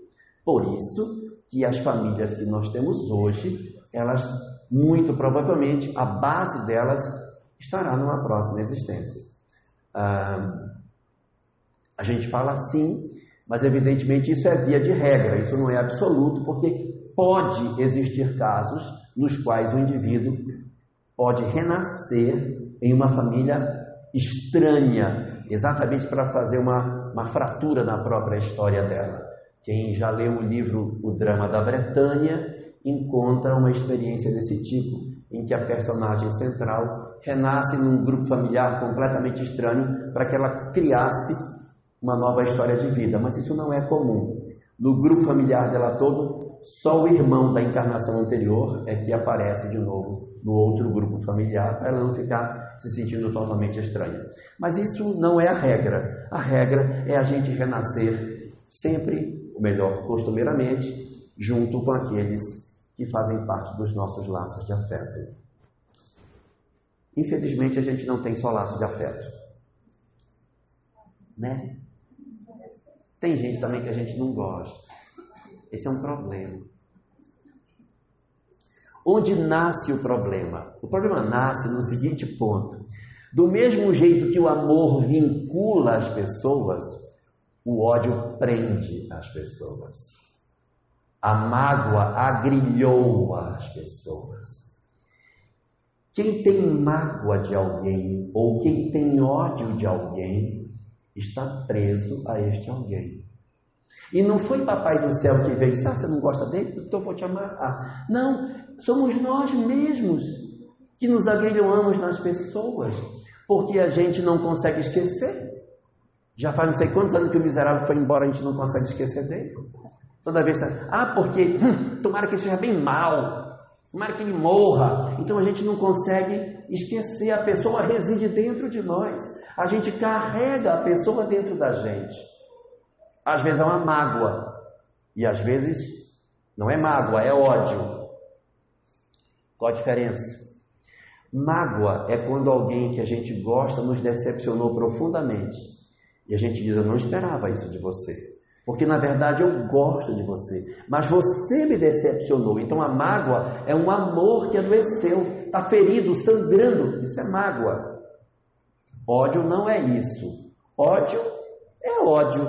Por isso que as famílias que nós temos hoje, elas muito provavelmente a base delas estará numa próxima existência. Ah, a gente fala assim, mas evidentemente isso é via de regra, isso não é absoluto, porque pode existir casos nos quais o indivíduo pode renascer em uma família estranha, exatamente para fazer uma, uma fratura na própria história dela. Quem já leu o livro O Drama da Bretanha encontra uma experiência desse tipo, em que a personagem central renasce num grupo familiar completamente estranho para que ela criasse uma nova história de vida. Mas isso não é comum. No grupo familiar dela todo, só o irmão da encarnação anterior é que aparece de novo no outro grupo familiar, para ela não ficar se sentindo totalmente estranha. Mas isso não é a regra. A regra é a gente renascer sempre, o melhor, costumeiramente, junto com aqueles que fazem parte dos nossos laços de afeto. Infelizmente, a gente não tem só laço de afeto. Né? Tem gente também que a gente não gosta. Esse é um problema. Onde nasce o problema? O problema nasce no seguinte ponto: do mesmo jeito que o amor vincula as pessoas, o ódio prende as pessoas. A mágoa agrilhou as pessoas. Quem tem mágoa de alguém ou quem tem ódio de alguém está preso a este alguém. E não foi Papai do céu que veio e disse: ah, você não gosta dele? Então vou te amarrar. Não, somos nós mesmos que nos aguilhamos nas pessoas, porque a gente não consegue esquecer. Já faz não sei quantos anos que o miserável foi embora, a gente não consegue esquecer dele. Toda vez, ah, porque hum, tomara que ele seja bem mal, tomara que ele morra. Então a gente não consegue esquecer, a pessoa reside dentro de nós, a gente carrega a pessoa dentro da gente. Às vezes é uma mágoa, e às vezes não é mágoa, é ódio. Qual a diferença? Mágoa é quando alguém que a gente gosta nos decepcionou profundamente. E a gente diz: Eu não esperava isso de você. Porque na verdade eu gosto de você, mas você me decepcionou. Então a mágoa é um amor que adoeceu, está ferido, sangrando. Isso é mágoa. Ódio não é isso. Ódio é ódio.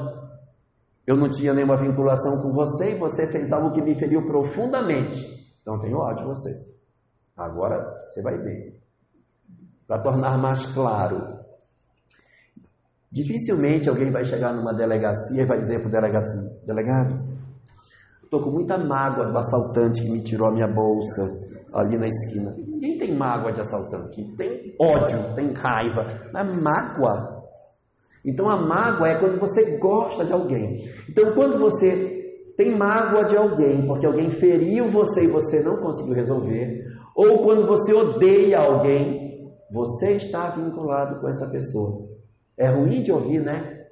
Eu não tinha nenhuma vinculação com você e você fez algo que me feriu profundamente. Então tenho ódio de você. Agora você vai ver. Para tornar mais claro, Dificilmente alguém vai chegar numa delegacia e vai dizer para o delegado assim: delegado, estou com muita mágoa do assaltante que me tirou a minha bolsa ali na esquina. Ninguém tem mágoa de assaltante, tem ódio, tem raiva, é mágoa. Então a mágoa é quando você gosta de alguém. Então quando você tem mágoa de alguém porque alguém feriu você e você não conseguiu resolver, ou quando você odeia alguém, você está vinculado com essa pessoa. É ruim de ouvir, né?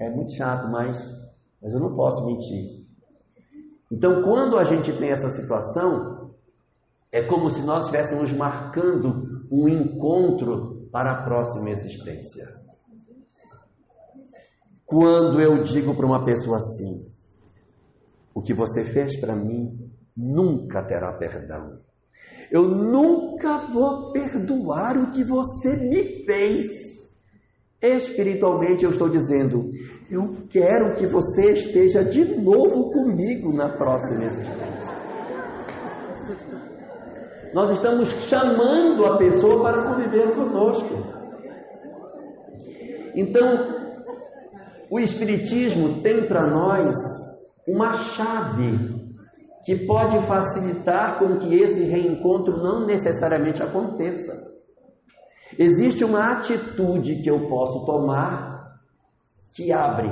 É muito chato, mas, mas eu não posso mentir. Então, quando a gente tem essa situação, é como se nós estivéssemos marcando um encontro para a próxima existência. Quando eu digo para uma pessoa assim, o que você fez para mim nunca terá perdão. Eu nunca vou perdoar o que você me fez. Espiritualmente eu estou dizendo, eu quero que você esteja de novo comigo na próxima existência. Nós estamos chamando a pessoa para conviver conosco. Então, o Espiritismo tem para nós uma chave que pode facilitar com que esse reencontro não necessariamente aconteça. Existe uma atitude que eu posso tomar que abre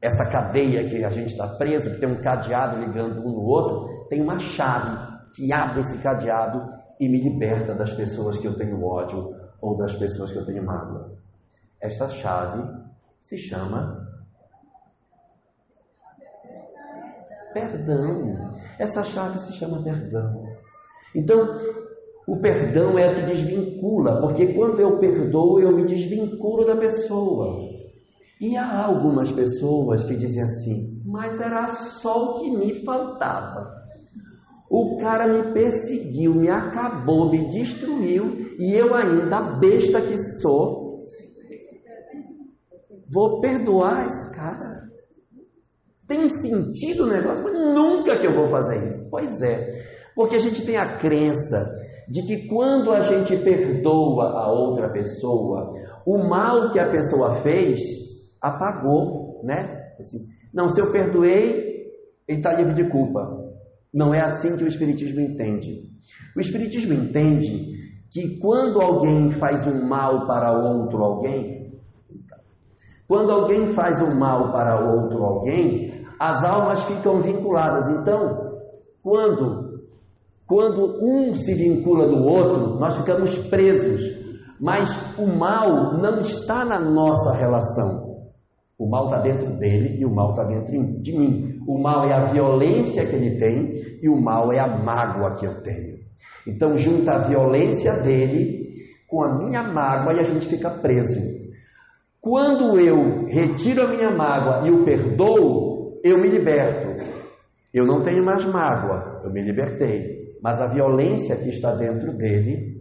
essa cadeia que a gente está preso, que tem um cadeado ligando um no outro, tem uma chave que abre esse cadeado e me liberta das pessoas que eu tenho ódio ou das pessoas que eu tenho mágoa. Esta chave se chama perdão. Essa chave se chama perdão. Então, o perdão é o que desvincula, porque quando eu perdoo, eu me desvinculo da pessoa. E há algumas pessoas que dizem assim: mas era só o que me faltava. O cara me perseguiu, me acabou, me destruiu, e eu ainda, besta que sou, vou perdoar esse cara. Tem sentido o negócio? Nunca que eu vou fazer isso. Pois é, porque a gente tem a crença de que quando a gente perdoa a outra pessoa, o mal que a pessoa fez apagou, né? Assim, não, se eu perdoei, ele está livre de culpa. Não é assim que o Espiritismo entende. O Espiritismo entende que quando alguém faz um mal para outro alguém, quando alguém faz um mal para outro alguém, as almas ficam vinculadas. Então, quando quando um se vincula do outro, nós ficamos presos. Mas o mal não está na nossa relação. O mal está dentro dele e o mal está dentro de mim. O mal é a violência que ele tem e o mal é a mágoa que eu tenho. Então junta a violência dele com a minha mágoa e a gente fica preso. Quando eu retiro a minha mágoa e o perdoo, eu me liberto. Eu não tenho mais mágoa, eu me libertei mas a violência que está dentro dele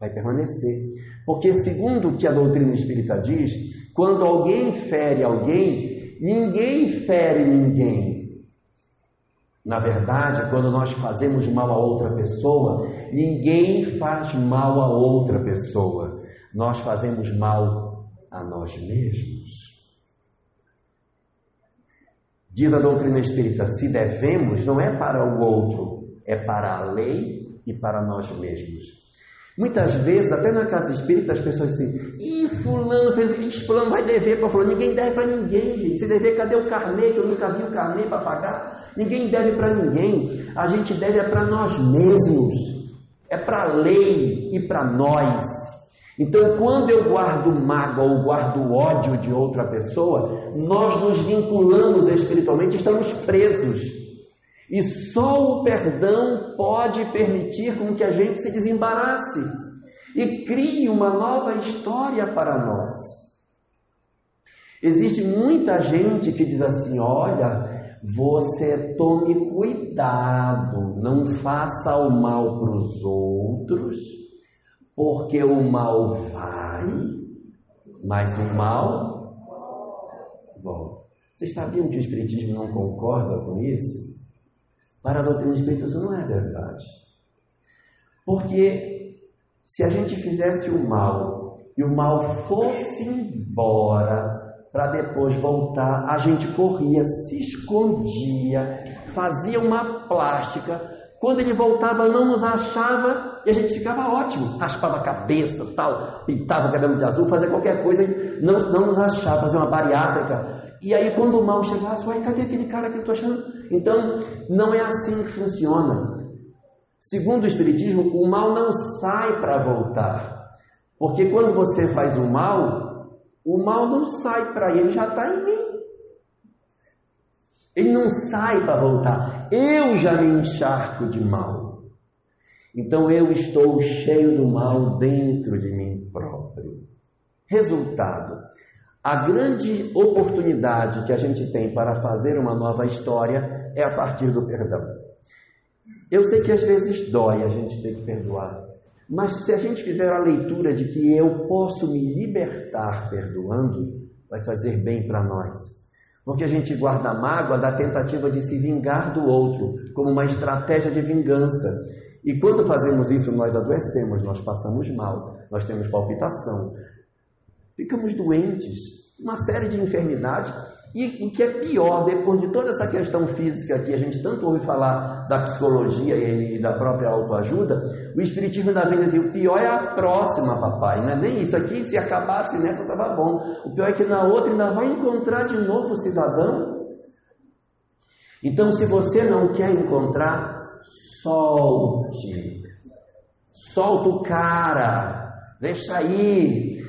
vai permanecer. Porque, segundo o que a doutrina espírita diz, quando alguém fere alguém, ninguém fere ninguém. Na verdade, quando nós fazemos mal a outra pessoa, ninguém faz mal a outra pessoa, nós fazemos mal a nós mesmos. Diz a doutrina espírita: se devemos, não é para o outro, é para a lei e para nós mesmos. Muitas vezes, até na casa espírita, as pessoas dizem: Ih, Fulano fez Fulano vai dever para Fulano. Ninguém deve para ninguém, gente. Se dever, cadê o carnê? Eu nunca vi o carnê para pagar. Ninguém deve para ninguém. A gente deve é para nós mesmos, é para a lei e para nós. Então, quando eu guardo mágoa ou guardo ódio de outra pessoa, nós nos vinculamos espiritualmente, estamos presos. E só o perdão pode permitir com que a gente se desembarace e crie uma nova história para nós. Existe muita gente que diz assim: olha, você tome cuidado, não faça o mal para os outros, porque o mal vai, mas o mal volta. Vocês sabiam que o Espiritismo não concorda com isso? Para a doutrina espírita isso não é verdade. Porque se a gente fizesse o mal e o mal fosse embora para depois voltar, a gente corria, se escondia, fazia uma plástica. Quando ele voltava, não nos achava e a gente ficava ótimo. Raspava a cabeça, tal, pintava o cabelo de azul, fazia qualquer coisa, não, não nos achava, fazia uma bariátrica e aí, quando o mal chegasse, vai, cadê aquele cara que eu estou achando? Então, não é assim que funciona. Segundo o Espiritismo, o mal não sai para voltar. Porque quando você faz o mal, o mal não sai para ele, já está em mim. Ele não sai para voltar. Eu já me encharco de mal. Então eu estou cheio do mal dentro de mim próprio. Resultado: a grande oportunidade que a gente tem para fazer uma nova história é a partir do perdão. Eu sei que às vezes dói a gente ter que perdoar, mas se a gente fizer a leitura de que eu posso me libertar perdoando, vai fazer bem para nós. Porque a gente guarda a mágoa da tentativa de se vingar do outro, como uma estratégia de vingança. E quando fazemos isso, nós adoecemos, nós passamos mal, nós temos palpitação, ficamos doentes, uma série de enfermidades. E o que é pior, depois de toda essa questão física que a gente tanto ouve falar da psicologia e da própria autoajuda, o Espiritismo ainda vem dizer: o pior é a próxima, papai. Não é nem isso aqui, se acabasse nessa estava bom. O pior é que na outra ainda vai encontrar de novo o cidadão. Então, se você não quer encontrar, solte. Solta o cara, deixa aí,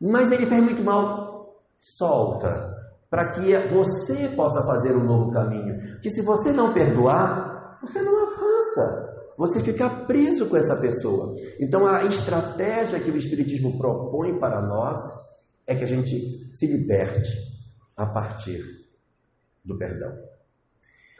mas ele fez muito mal. Solta. Para que você possa fazer um novo caminho. Que se você não perdoar, você não avança. Você fica preso com essa pessoa. Então a estratégia que o Espiritismo propõe para nós é que a gente se liberte a partir do perdão.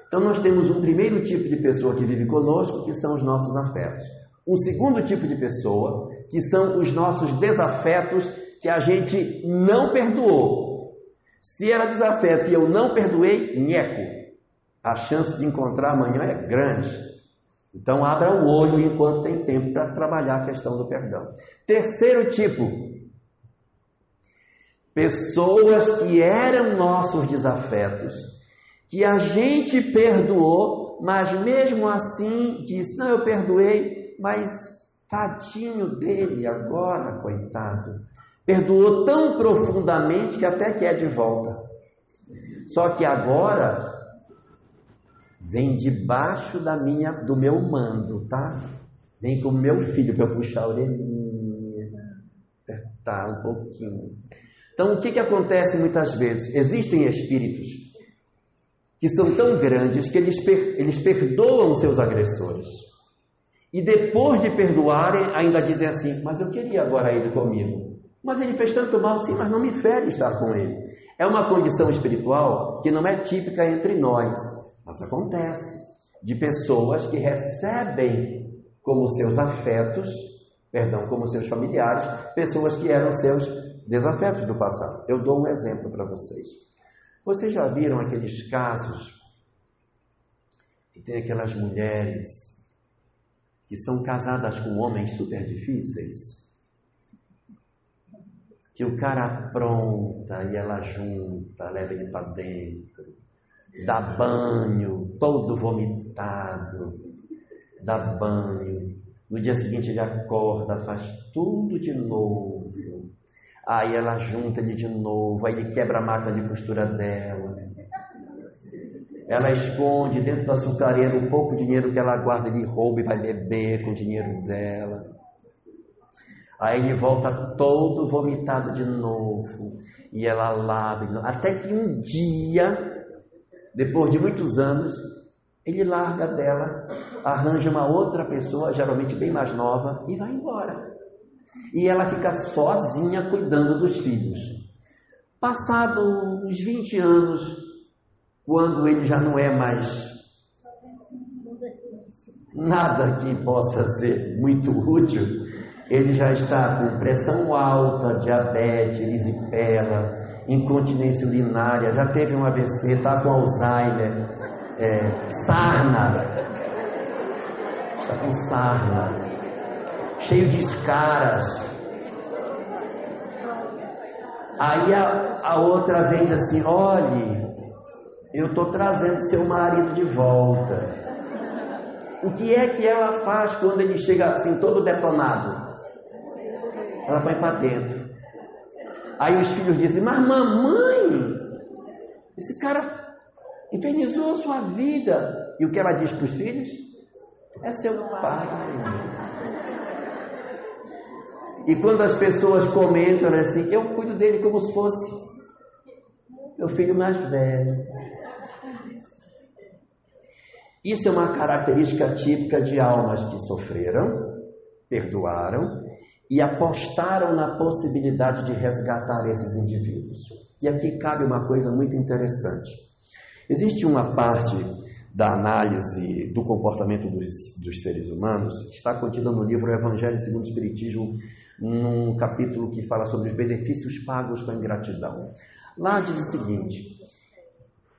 Então nós temos um primeiro tipo de pessoa que vive conosco, que são os nossos afetos. Um segundo tipo de pessoa, que são os nossos desafetos que a gente não perdoou. Se era desafeto e eu não perdoei, nheco. A chance de encontrar amanhã é grande. Então abra o olho enquanto tem tempo para trabalhar a questão do perdão. Terceiro tipo, pessoas que eram nossos desafetos, que a gente perdoou, mas mesmo assim disse: Não, eu perdoei, mas tadinho dele agora, coitado. Perdoou tão profundamente que até quer de volta. Só que agora vem debaixo da minha, do meu mando, tá? Vem com o meu filho para eu puxar a orelhinha, apertar um pouquinho. Então, o que, que acontece muitas vezes? Existem espíritos que são tão grandes que eles, eles perdoam seus agressores. E depois de perdoarem, ainda dizem assim: Mas eu queria agora ele comigo. Mas ele fez tanto mal, sim, mas não me fere estar com ele. É uma condição espiritual que não é típica entre nós, mas acontece de pessoas que recebem como seus afetos, perdão, como seus familiares, pessoas que eram seus desafetos do passado. Eu dou um exemplo para vocês. Vocês já viram aqueles casos que tem aquelas mulheres que são casadas com homens super difíceis, que o cara apronta e ela junta, leva ele para dentro, dá banho, todo vomitado, dá banho. No dia seguinte ele acorda, faz tudo de novo. Aí ela junta ele de novo, aí ele quebra a máquina de costura dela. Ela esconde dentro do açucareiro um pouco dinheiro que ela guarda, ele rouba e vai beber com o dinheiro dela. Aí ele volta todo vomitado de novo. E ela lava. Até que um dia, depois de muitos anos, ele larga dela, arranja uma outra pessoa, geralmente bem mais nova, e vai embora. E ela fica sozinha cuidando dos filhos. Passado uns 20 anos, quando ele já não é mais nada que possa ser muito útil, ele já está com pressão alta, diabetes, erisipela, incontinência urinária, já teve um AVC, está com Alzheimer, é, sarna, está com sarna, cheio de escaras. Aí a, a outra vez assim, olhe, eu estou trazendo seu marido de volta. O que é que ela faz quando ele chega assim, todo detonado? Ela põe para dentro. Aí os filhos dizem: Mas mamãe, esse cara infernizou a sua vida. E o que ela diz para os filhos? É seu pai. E quando as pessoas comentam assim, eu cuido dele como se fosse meu filho mais velho. Isso é uma característica típica de almas que sofreram, perdoaram e apostaram na possibilidade de resgatar esses indivíduos. E aqui cabe uma coisa muito interessante. Existe uma parte da análise do comportamento dos, dos seres humanos que está contida no livro Evangelho segundo o Espiritismo, num capítulo que fala sobre os benefícios pagos com a ingratidão. Lá diz o seguinte: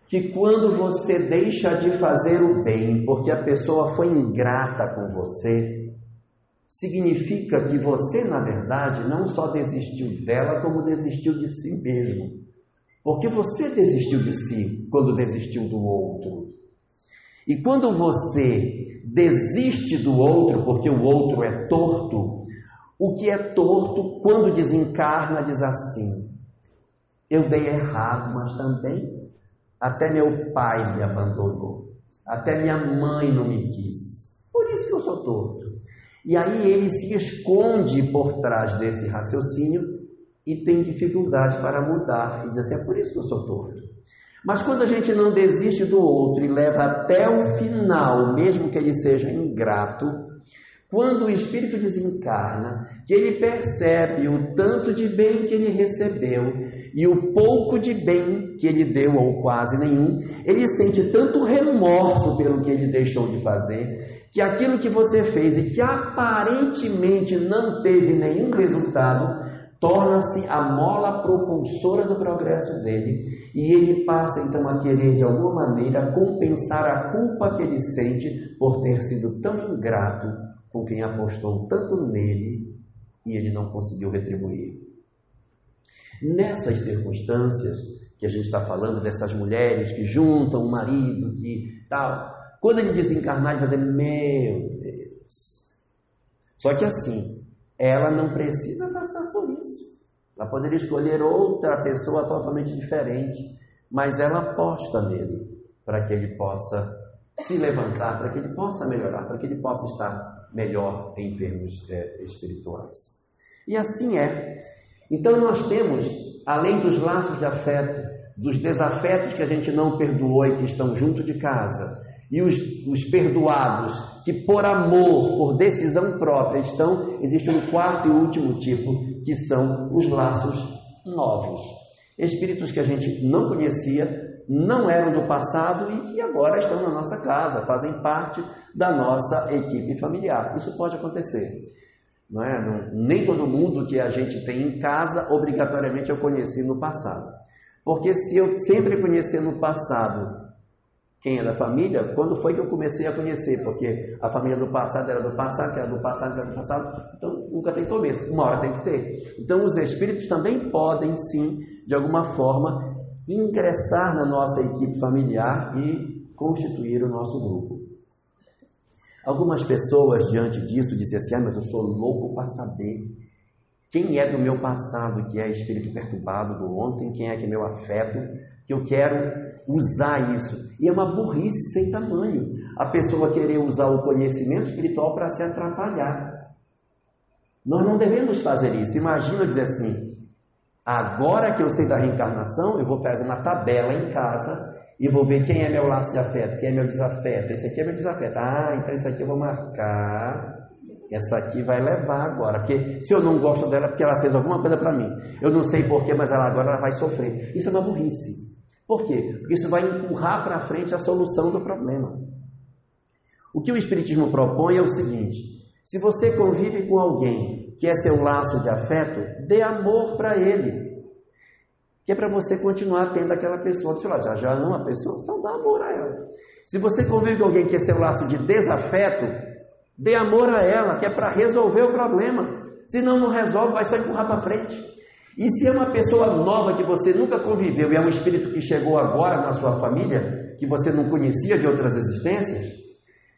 que quando você deixa de fazer o bem porque a pessoa foi ingrata com você, significa que você, na verdade, não só desistiu dela, como desistiu de si mesmo. Porque você desistiu de si quando desistiu do outro. E quando você desiste do outro porque o outro é torto, o que é torto, quando desencarna, diz assim: eu dei errado, mas também até meu pai me abandonou. Até minha mãe não me quis. Por isso que eu sou torto. E aí ele se esconde por trás desse raciocínio e tem dificuldade para mudar. E diz assim: é por isso que eu sou torto. Mas quando a gente não desiste do outro e leva até o final, mesmo que ele seja ingrato, quando o espírito desencarna, que ele percebe o tanto de bem que ele recebeu e o pouco de bem que ele deu, ou quase nenhum, ele sente tanto remorso pelo que ele deixou de fazer, que aquilo que você fez e que aparentemente não teve nenhum resultado, torna-se a mola propulsora do progresso dele, e ele passa então a querer de alguma maneira compensar a culpa que ele sente por ter sido tão ingrato com quem apostou tanto nele e ele não conseguiu retribuir. Nessas circunstâncias que a gente está falando, dessas mulheres que juntam o marido e tal, quando ele desencarnar, ele vai dizer: Meu Deus. Só que assim, ela não precisa passar por isso. Ela poderia escolher outra pessoa totalmente diferente, mas ela aposta nele para que ele possa se levantar, para que ele possa melhorar, para que ele possa estar melhor em termos é, espirituais. E assim é. Então nós temos, além dos laços de afeto, dos desafetos que a gente não perdoou e que estão junto de casa, e os, os perdoados que por amor, por decisão própria estão, existe um quarto e último tipo, que são os laços novos. Espíritos que a gente não conhecia, não eram do passado e que agora estão na nossa casa, fazem parte da nossa equipe familiar. Isso pode acontecer. Não é? Não, nem todo mundo que a gente tem em casa, obrigatoriamente eu conheci no passado. Porque se eu sempre conhecer no passado quem é da família, quando foi que eu comecei a conhecer, porque a família do passado era do passado, que era do passado, que era do passado, então nunca tem começo, uma hora tem que ter. Então os espíritos também podem sim, de alguma forma, ingressar na nossa equipe familiar e constituir o nosso grupo. Algumas pessoas diante disso dizem assim, ah, mas eu sou louco para saber quem é do meu passado que é espírito perturbado do ontem, quem é que é meu afeto, que eu quero usar isso. E é uma burrice sem tamanho. A pessoa querer usar o conhecimento espiritual para se atrapalhar. Nós não devemos fazer isso. Imagina dizer assim: agora que eu sei da reencarnação, eu vou fazer uma tabela em casa e vou ver quem é meu laço de afeto, quem é meu desafeto. Esse aqui é meu desafeto. Ah, então esse aqui eu vou marcar. Essa aqui vai levar agora, porque se eu não gosto dela, porque ela fez alguma coisa para mim. Eu não sei porquê, mas ela agora ela vai sofrer. Isso é uma burrice. Por quê? Porque isso vai empurrar para frente a solução do problema. O que o Espiritismo propõe é o seguinte: se você convive com alguém que é seu laço de afeto, dê amor para ele. Que é para você continuar tendo aquela pessoa do seu. Já, já ama a pessoa, então dá amor a ela. Se você convive com alguém que é seu laço de desafeto, dê amor a ela, que é para resolver o problema. Se não, não resolve, vai só empurrar para frente. E se é uma pessoa nova que você nunca conviveu e é um espírito que chegou agora na sua família, que você não conhecia de outras existências,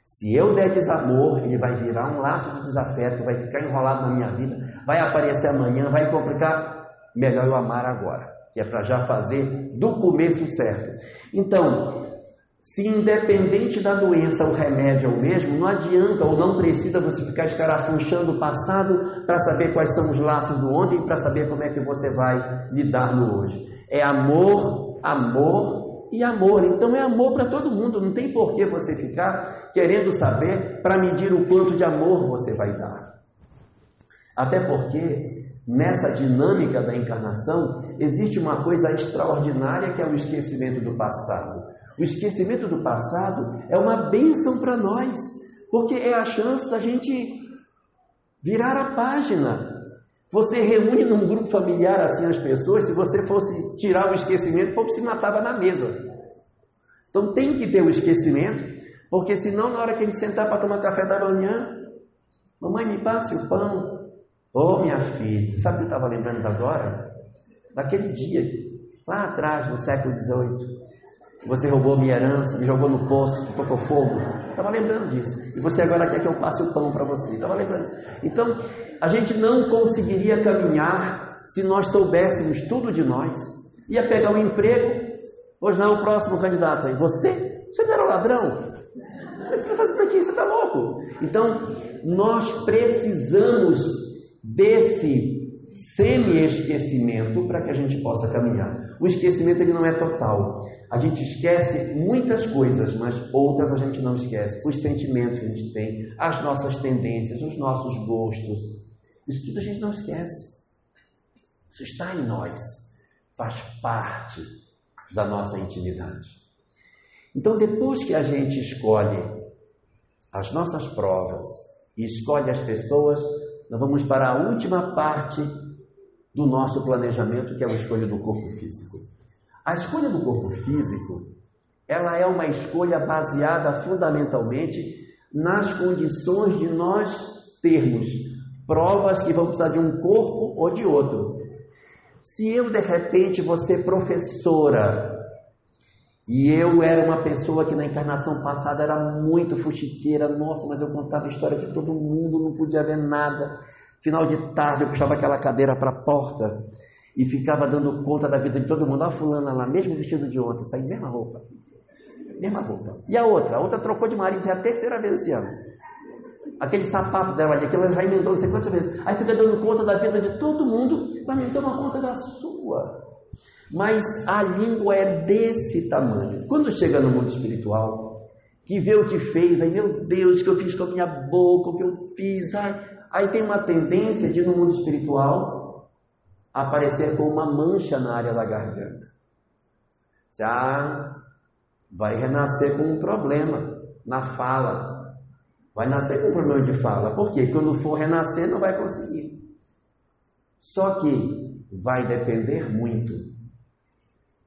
se eu der desamor, ele vai virar um laço de desafeto, vai ficar enrolado na minha vida, vai aparecer amanhã, vai complicar. Melhor eu amar agora, que é para já fazer do começo certo. Então, se independente da doença o remédio é o mesmo, não adianta ou não precisa você ficar escarafunchando o passado para saber quais são os laços do ontem, para saber como é que você vai lidar no hoje. É amor, amor e amor. Então é amor para todo mundo, não tem por que você ficar querendo saber para medir o quanto de amor você vai dar. Até porque nessa dinâmica da encarnação existe uma coisa extraordinária que é o esquecimento do passado. O esquecimento do passado é uma bênção para nós, porque é a chance da gente virar a página. Você reúne num grupo familiar assim as pessoas, se você fosse tirar o esquecimento, o povo se matava na mesa. Então tem que ter o esquecimento, porque senão na hora que ele sentar para tomar café da manhã, mamãe me passe o pão. Ô oh, minha filha, sabe o que eu estava lembrando agora? Daquele dia, lá atrás, no século XVIII, você roubou minha herança, me jogou no poço, tocou fogo. Estava lembrando disso. E você agora quer que eu passe o pão para você. Estava lembrando disso. Então, a gente não conseguiria caminhar se nós soubéssemos tudo de nós. Ia pegar um emprego. Hoje não é o próximo candidato aí. Você? Você não era ladrão? O que você está fazendo aqui? Você está louco? Então, nós precisamos desse semi-esquecimento para que a gente possa caminhar. O esquecimento ele não é total. A gente esquece muitas coisas, mas outras a gente não esquece. Os sentimentos que a gente tem, as nossas tendências, os nossos gostos. Isso tudo a gente não esquece. Isso está em nós. Faz parte da nossa intimidade. Então, depois que a gente escolhe as nossas provas e escolhe as pessoas, nós vamos para a última parte do nosso planejamento, que é a escolha do corpo físico. A escolha do corpo físico, ela é uma escolha baseada fundamentalmente nas condições de nós termos provas que vão precisar de um corpo ou de outro. Se eu de repente vou ser professora e eu era uma pessoa que na encarnação passada era muito fuxiqueira, nossa, mas eu contava história de todo mundo, não podia ver nada. Final de tarde eu puxava aquela cadeira para a porta e ficava dando conta da vida de todo mundo. Olha a fulana lá, mesmo vestido de ontem, saí mesma roupa. Mesma roupa. E a outra? A outra trocou de marido, já é a terceira vez esse ano. Aquele sapato dela ali, aquilo já emendou não sei quantas vezes. Aí fica dando conta da vida de todo mundo, mas não toma conta da sua. Mas a língua é desse tamanho. Quando chega no mundo espiritual, que vê o que fez, aí, meu Deus, o que eu fiz com a minha boca, o que eu fiz, ai, Aí tem uma tendência de, no mundo espiritual, aparecer com uma mancha na área da garganta. Já vai renascer com um problema na fala. Vai nascer com um problema de fala. Por quê? Quando for renascer, não vai conseguir. Só que vai depender muito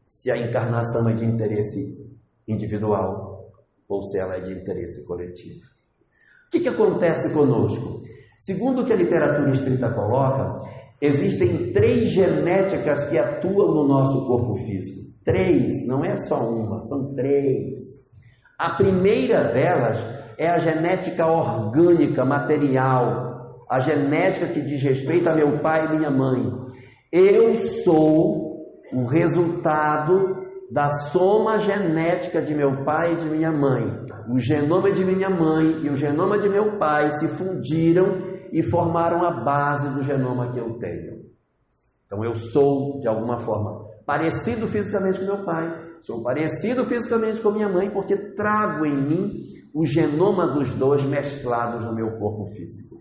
se a encarnação é de interesse individual ou se ela é de interesse coletivo. O que, que acontece conosco? Segundo o que a literatura espírita coloca, existem três genéticas que atuam no nosso corpo físico. Três, não é só uma, são três. A primeira delas é a genética orgânica, material, a genética que diz respeito a meu pai e minha mãe. Eu sou o resultado da soma genética de meu pai e de minha mãe. O genoma de minha mãe e o genoma de meu pai se fundiram e formaram a base do genoma que eu tenho. Então eu sou, de alguma forma, parecido fisicamente com meu pai, sou parecido fisicamente com minha mãe, porque trago em mim o genoma dos dois mesclados no meu corpo físico.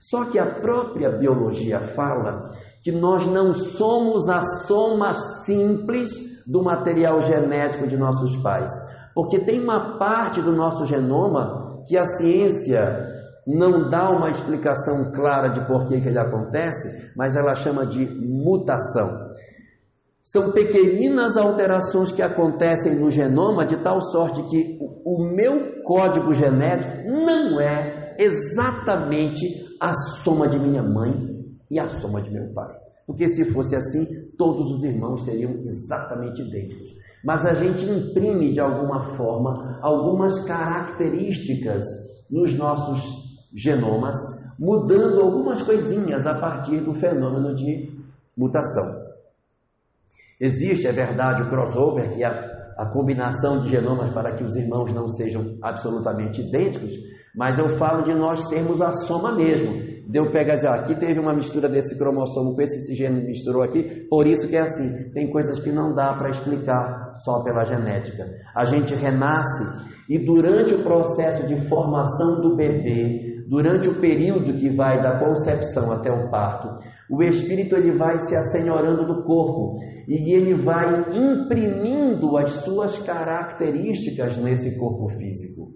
Só que a própria biologia fala que nós não somos a soma simples do material genético de nossos pais. Porque tem uma parte do nosso genoma que a ciência não dá uma explicação clara de por que, que ele acontece, mas ela chama de mutação. São pequeninas alterações que acontecem no genoma de tal sorte que o meu código genético não é exatamente a soma de minha mãe e a soma de meu pai. Porque se fosse assim, todos os irmãos seriam exatamente idênticos. Mas a gente imprime de alguma forma algumas características nos nossos genomas, mudando algumas coisinhas a partir do fenômeno de mutação. Existe, é verdade, o crossover, que é a, combinação de genomas para que os irmãos não sejam absolutamente idênticos, mas eu falo de nós sermos a soma mesmo deu pegar dizer, aqui teve uma mistura desse cromossomo com esse, esse gene misturou aqui, por isso que é assim. Tem coisas que não dá para explicar só pela genética. A gente renasce e durante o processo de formação do bebê, durante o período que vai da concepção até o parto, o espírito ele vai se assenhorando do corpo e ele vai imprimindo as suas características nesse corpo físico.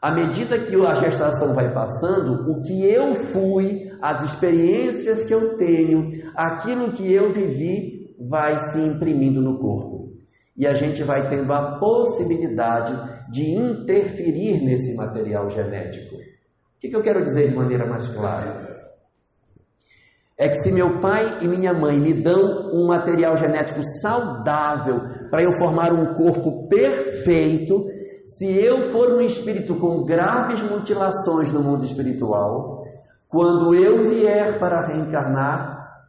À medida que a gestação vai passando, o que eu fui, as experiências que eu tenho, aquilo que eu vivi, vai se imprimindo no corpo. E a gente vai tendo a possibilidade de interferir nesse material genético. O que, eu quero dizer de maneira mais clara? É que se meu pai e minha mãe me dão um material genético saudável para eu formar um corpo perfeito, se eu for um espírito com graves mutilações no mundo espiritual, quando eu vier para reencarnar,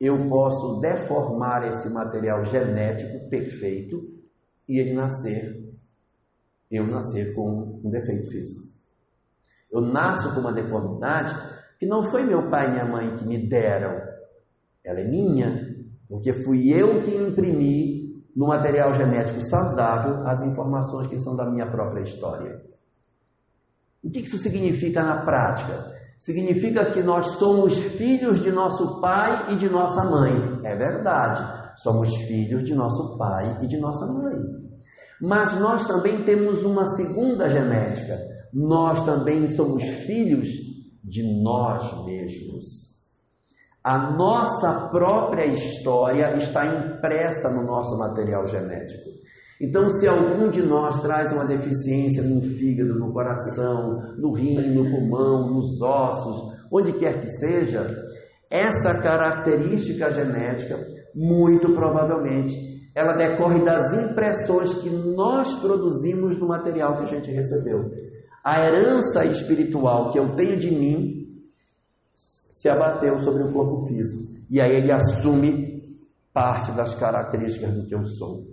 eu posso deformar esse material genético perfeito e ele nascer, eu nascer com um defeito físico. Eu nasço com uma deformidade que não foi meu pai e minha mãe que me deram, ela é minha, porque fui eu que imprimi no material genético saudável as informações que são da minha própria história. O que isso significa na prática? Significa que nós somos filhos de nosso pai e de nossa mãe. É verdade, somos filhos de nosso pai e de nossa mãe. Mas nós também temos uma segunda genética. Nós também somos filhos de nós mesmos. A nossa própria história está impressa no nosso material genético. Então, se algum de nós traz uma deficiência no fígado, no coração, no rim, no pulmão, nos ossos, onde quer que seja, essa característica genética, muito provavelmente, ela decorre das impressões que nós produzimos no material que a gente recebeu. A herança espiritual que eu tenho de mim se abateu sobre o corpo físico. E aí ele assume parte das características do que eu sou.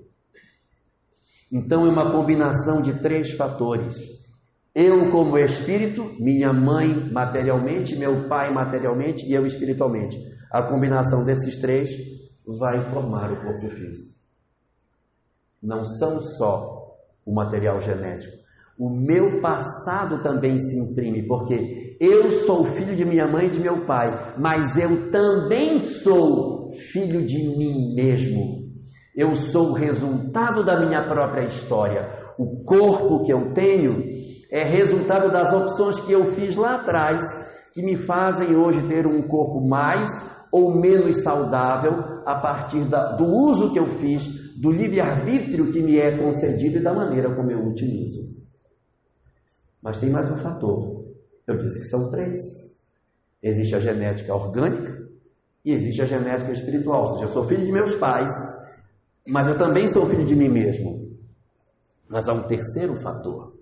Então é uma combinação de três fatores. Eu, como espírito, minha mãe materialmente, meu pai materialmente e eu espiritualmente. A combinação desses três vai formar o corpo físico. Não são só o material genético, o meu passado também se imprime, porque eu sou filho de minha mãe e de meu pai, mas eu também sou filho de mim mesmo. Eu sou o resultado da minha própria história. O corpo que eu tenho é resultado das opções que eu fiz lá atrás, que me fazem hoje ter um corpo mais ou menos saudável a partir da, do uso que eu fiz, do livre-arbítrio que me é concedido e da maneira como eu utilizo. Mas tem mais um fator. Eu disse que são três. Existe a genética orgânica e existe a genética espiritual. Ou seja, eu sou filho de meus pais, mas eu também sou filho de mim mesmo. Mas há um terceiro fator.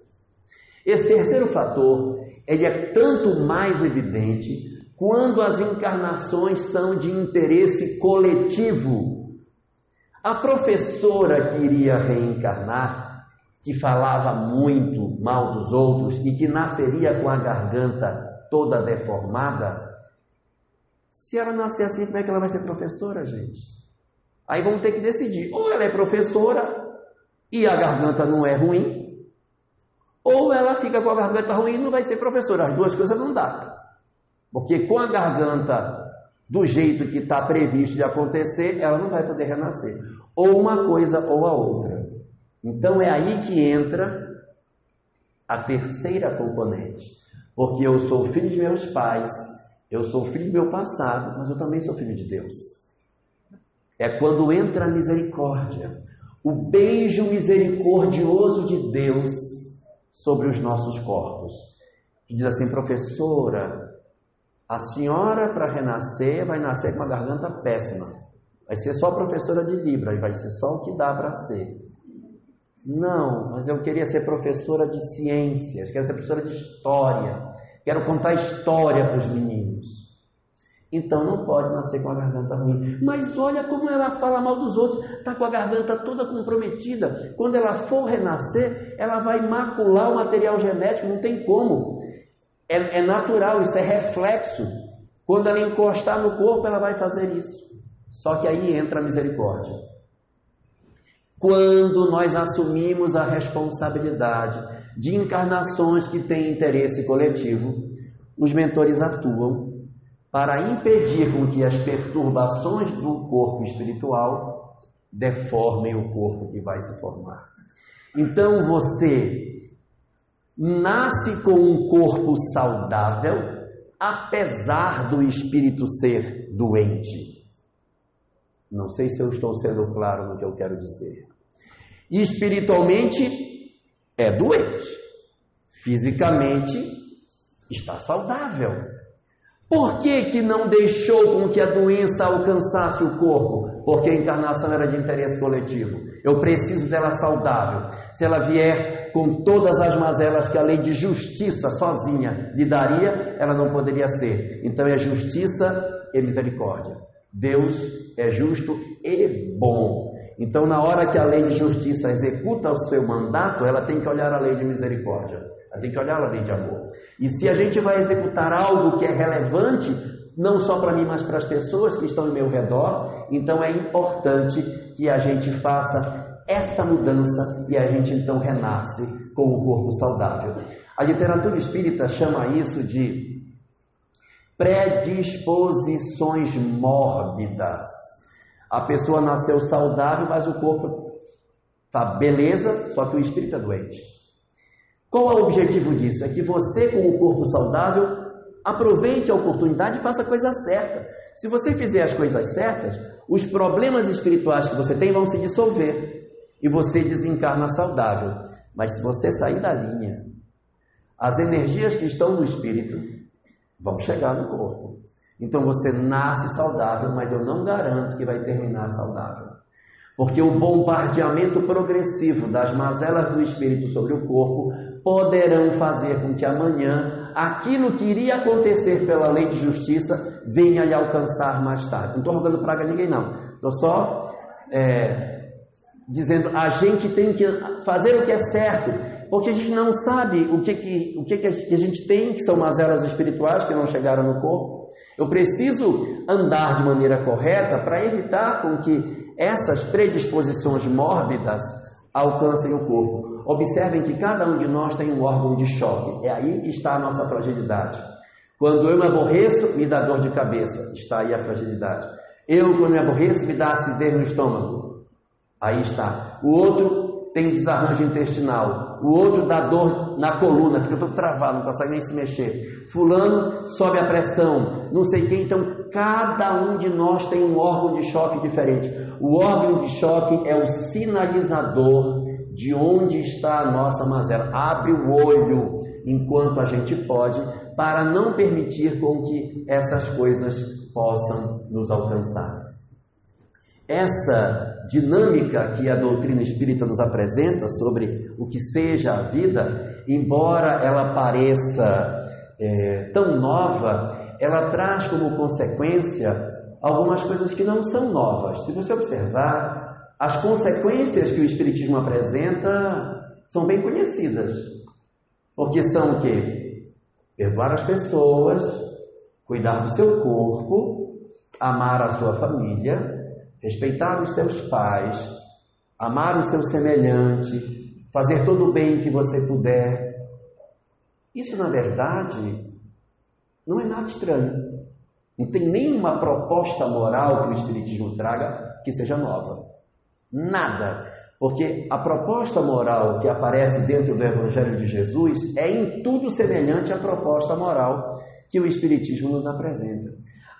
Esse terceiro fator, ele é tanto mais evidente quando as encarnações são de interesse coletivo. A professora que iria reencarnar, que falava muito mal dos outros e que nasceria com a garganta toda deformada, se ela nascer assim, como é que ela vai ser professora, gente? Aí vamos ter que decidir: ou ela é professora e a garganta não é ruim, ou ela fica com a garganta ruim e não vai ser professora. As duas coisas não dá. Porque com a garganta do jeito que está previsto de acontecer, ela não vai poder renascer. Ou uma coisa ou a outra. Então é aí que entra a terceira componente. Porque eu sou filho de meus pais, eu sou filho do meu passado, mas eu também sou filho de Deus. É quando entra a misericórdia, o beijo misericordioso de Deus sobre os nossos corpos. Que diz assim, professora, a senhora, para renascer, vai nascer com a garganta péssima. Vai ser só professora de Libra e vai ser só o que dá para ser. Não, mas eu queria ser professora de ciências, quero ser professora de história, quero contar história para os meninos. Então não pode nascer com a garganta ruim. Mas olha como ela fala mal dos outros, está com a garganta toda comprometida. Quando ela for renascer, ela vai macular o material genético, não tem como. É, é natural, isso é reflexo. Quando ela encostar no corpo, ela vai fazer isso. Só que aí entra a misericórdia. Quando nós assumimos a responsabilidade de encarnações que têm interesse coletivo, os mentores atuam para impedir com que as perturbações do corpo espiritual deformem o corpo que vai se formar. Então você nasce com um corpo saudável, apesar do espírito ser doente. Não sei se eu estou sendo claro no que eu quero dizer. Espiritualmente é doente, fisicamente está saudável. Por que, que não deixou com que a doença alcançasse o corpo? Porque a encarnação era de interesse coletivo. Eu preciso dela saudável. Se ela vier com todas as mazelas que a lei de justiça sozinha lhe daria, ela não poderia ser. Então é justiça e misericórdia. Deus é justo e bom. Então, na hora que a lei de justiça executa o seu mandato, ela tem que olhar a lei de misericórdia. Ela tem que olhar a lei de amor. E se a gente vai executar algo que é relevante, não só para mim, mas para as pessoas que estão ao meu redor, então é importante que a gente faça essa mudança e a gente então renasce com o corpo saudável. A literatura espírita chama isso de predisposições mórbidas. A pessoa nasceu saudável, mas o corpo está beleza, só que o espírito é doente. Qual é o objetivo disso? É que você, com o corpo saudável, aproveite a oportunidade e faça a coisa certa. Se você fizer as coisas certas, os problemas espirituais que você tem vão se dissolver e você desencarna saudável. Mas se você sair da linha, as energias que estão no espírito vão chegar no corpo. Então você nasce saudável, mas eu não garanto que vai terminar saudável. Porque o bombardeamento progressivo das mazelas do espírito sobre o corpo poderão fazer com que amanhã aquilo que iria acontecer pela lei de justiça venha lhe alcançar mais tarde. Não estou rogando praga a ninguém, não. Estou só é, dizendo a gente tem que fazer o que é certo, porque a gente não sabe o que, que, o que, que a gente tem, que são mazelas espirituais que não chegaram no corpo. Eu preciso andar de maneira correta para evitar com que essas predisposições mórbidas alcancem o corpo. Observem que cada um de nós tem um órgão de choque. É aí que está a nossa fragilidade. Quando eu me aborreço, me dá dor de cabeça. Está aí a fragilidade. Eu, quando me aborreço, me dá acidez no estômago. Aí está. O outro tem desarranjo intestinal. O outro dá dor na coluna, fica todo travado, não consegue nem se mexer. Fulano sobe a pressão, não sei quem. Então, cada um de nós tem um órgão de choque diferente. O órgão de choque é o sinalizador de onde está a nossa mazela. Abre o olho enquanto a gente pode, para não permitir com que essas coisas possam nos alcançar. Essa dinâmica que a doutrina espírita nos apresenta sobre o que seja a vida, embora ela pareça é, tão nova, ela traz como consequência algumas coisas que não são novas. Se você observar, as consequências que o Espiritismo apresenta são bem conhecidas. Porque são o quê? Perdoar as pessoas, cuidar do seu corpo, amar a sua família, respeitar os seus pais, amar o seu semelhante, fazer todo o bem que você puder. Isso, na verdade, não é nada estranho. Não tem nenhuma proposta moral que o Espiritismo traga que seja nova. Nada. Porque a proposta moral que aparece dentro do Evangelho de Jesus é em tudo semelhante à proposta moral que o Espiritismo nos apresenta.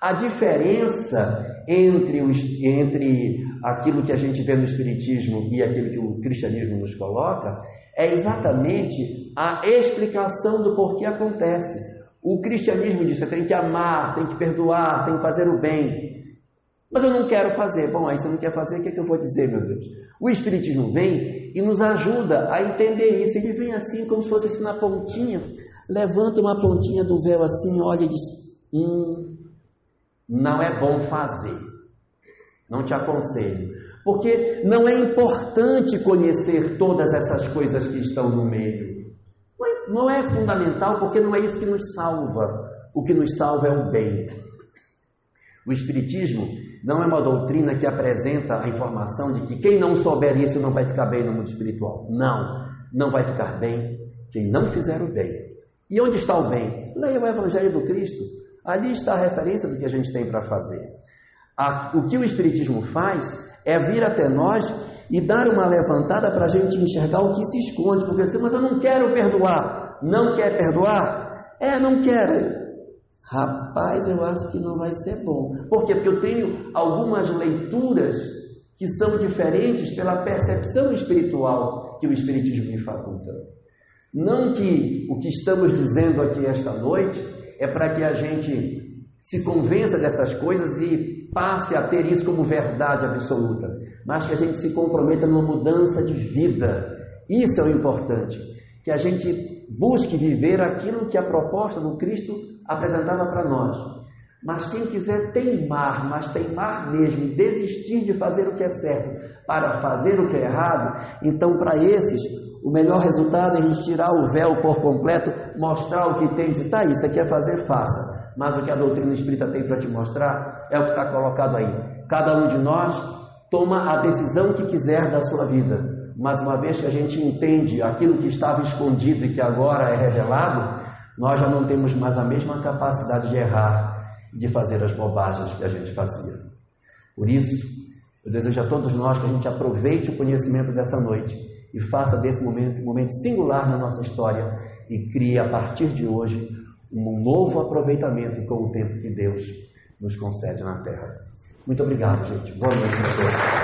A diferença entre, os, entre aquilo que a gente vê no Espiritismo e aquilo que o cristianismo nos coloca é exatamente a explicação do porquê acontece. O cristianismo diz: você tem que amar, tem que perdoar, tem que fazer o bem. Mas eu não quero fazer. Bom, aí você não quer fazer, o que, é que eu vou dizer, meu Deus? O Espiritismo vem e nos ajuda a entender isso. Ele vem assim, como se fosse assim na pontinha, levanta uma pontinha do véu assim, olha e diz: Hum, não é bom fazer. Não te aconselho. Porque não é importante conhecer todas essas coisas que estão no meio. Não é, fundamental, porque não é isso que nos salva. O que nos salva é o bem. O Espiritismo não é uma doutrina que apresenta a informação de que quem não souber isso não vai ficar bem no mundo espiritual. Não, não vai ficar bem quem não fizer o bem. E onde está o bem? Leia o Evangelho do Cristo. Ali está a referência do que a gente tem para fazer. A, o que o Espiritismo faz é vir até nós e dar uma levantada para a gente enxergar o que se esconde, porque assim, mas eu não quero perdoar. Não quer perdoar? É, não quero. Rapaz, eu acho que não vai ser bom. Por quê? Porque eu tenho algumas leituras que são diferentes pela percepção espiritual que o Espiritismo me faculta. Não que o que estamos dizendo aqui esta noite é para que a gente se convença dessas coisas e passe a ter isso como verdade absoluta, mas que a gente se comprometa numa mudança de vida. Isso é o importante, que a gente busque viver aquilo que a proposta do Cristo apresentava para nós. Mas quem quiser teimar, mas teimar mesmo, desistir de fazer o que é certo para fazer o que é errado, então para esses o melhor resultado é a gente tirar o véu por completo, mostrar o que tem e dizer, tá, isso aqui é fazer, faça. Mas o que a doutrina espírita tem para te mostrar é o que está colocado aí. Cada um de nós toma a decisão que quiser da sua vida. Mas uma vez que a gente entende aquilo que estava escondido e que agora é revelado, nós já não temos mais a mesma capacidade de errar e de fazer as bobagens que a gente fazia. Por isso, eu desejo a todos nós que a gente aproveite o conhecimento dessa noite e faça desse momento um momento singular na nossa história e crie a partir de hoje um novo aproveitamento com o tempo que Deus nos concede na terra. Muito obrigado, gente. Boa noite a todos.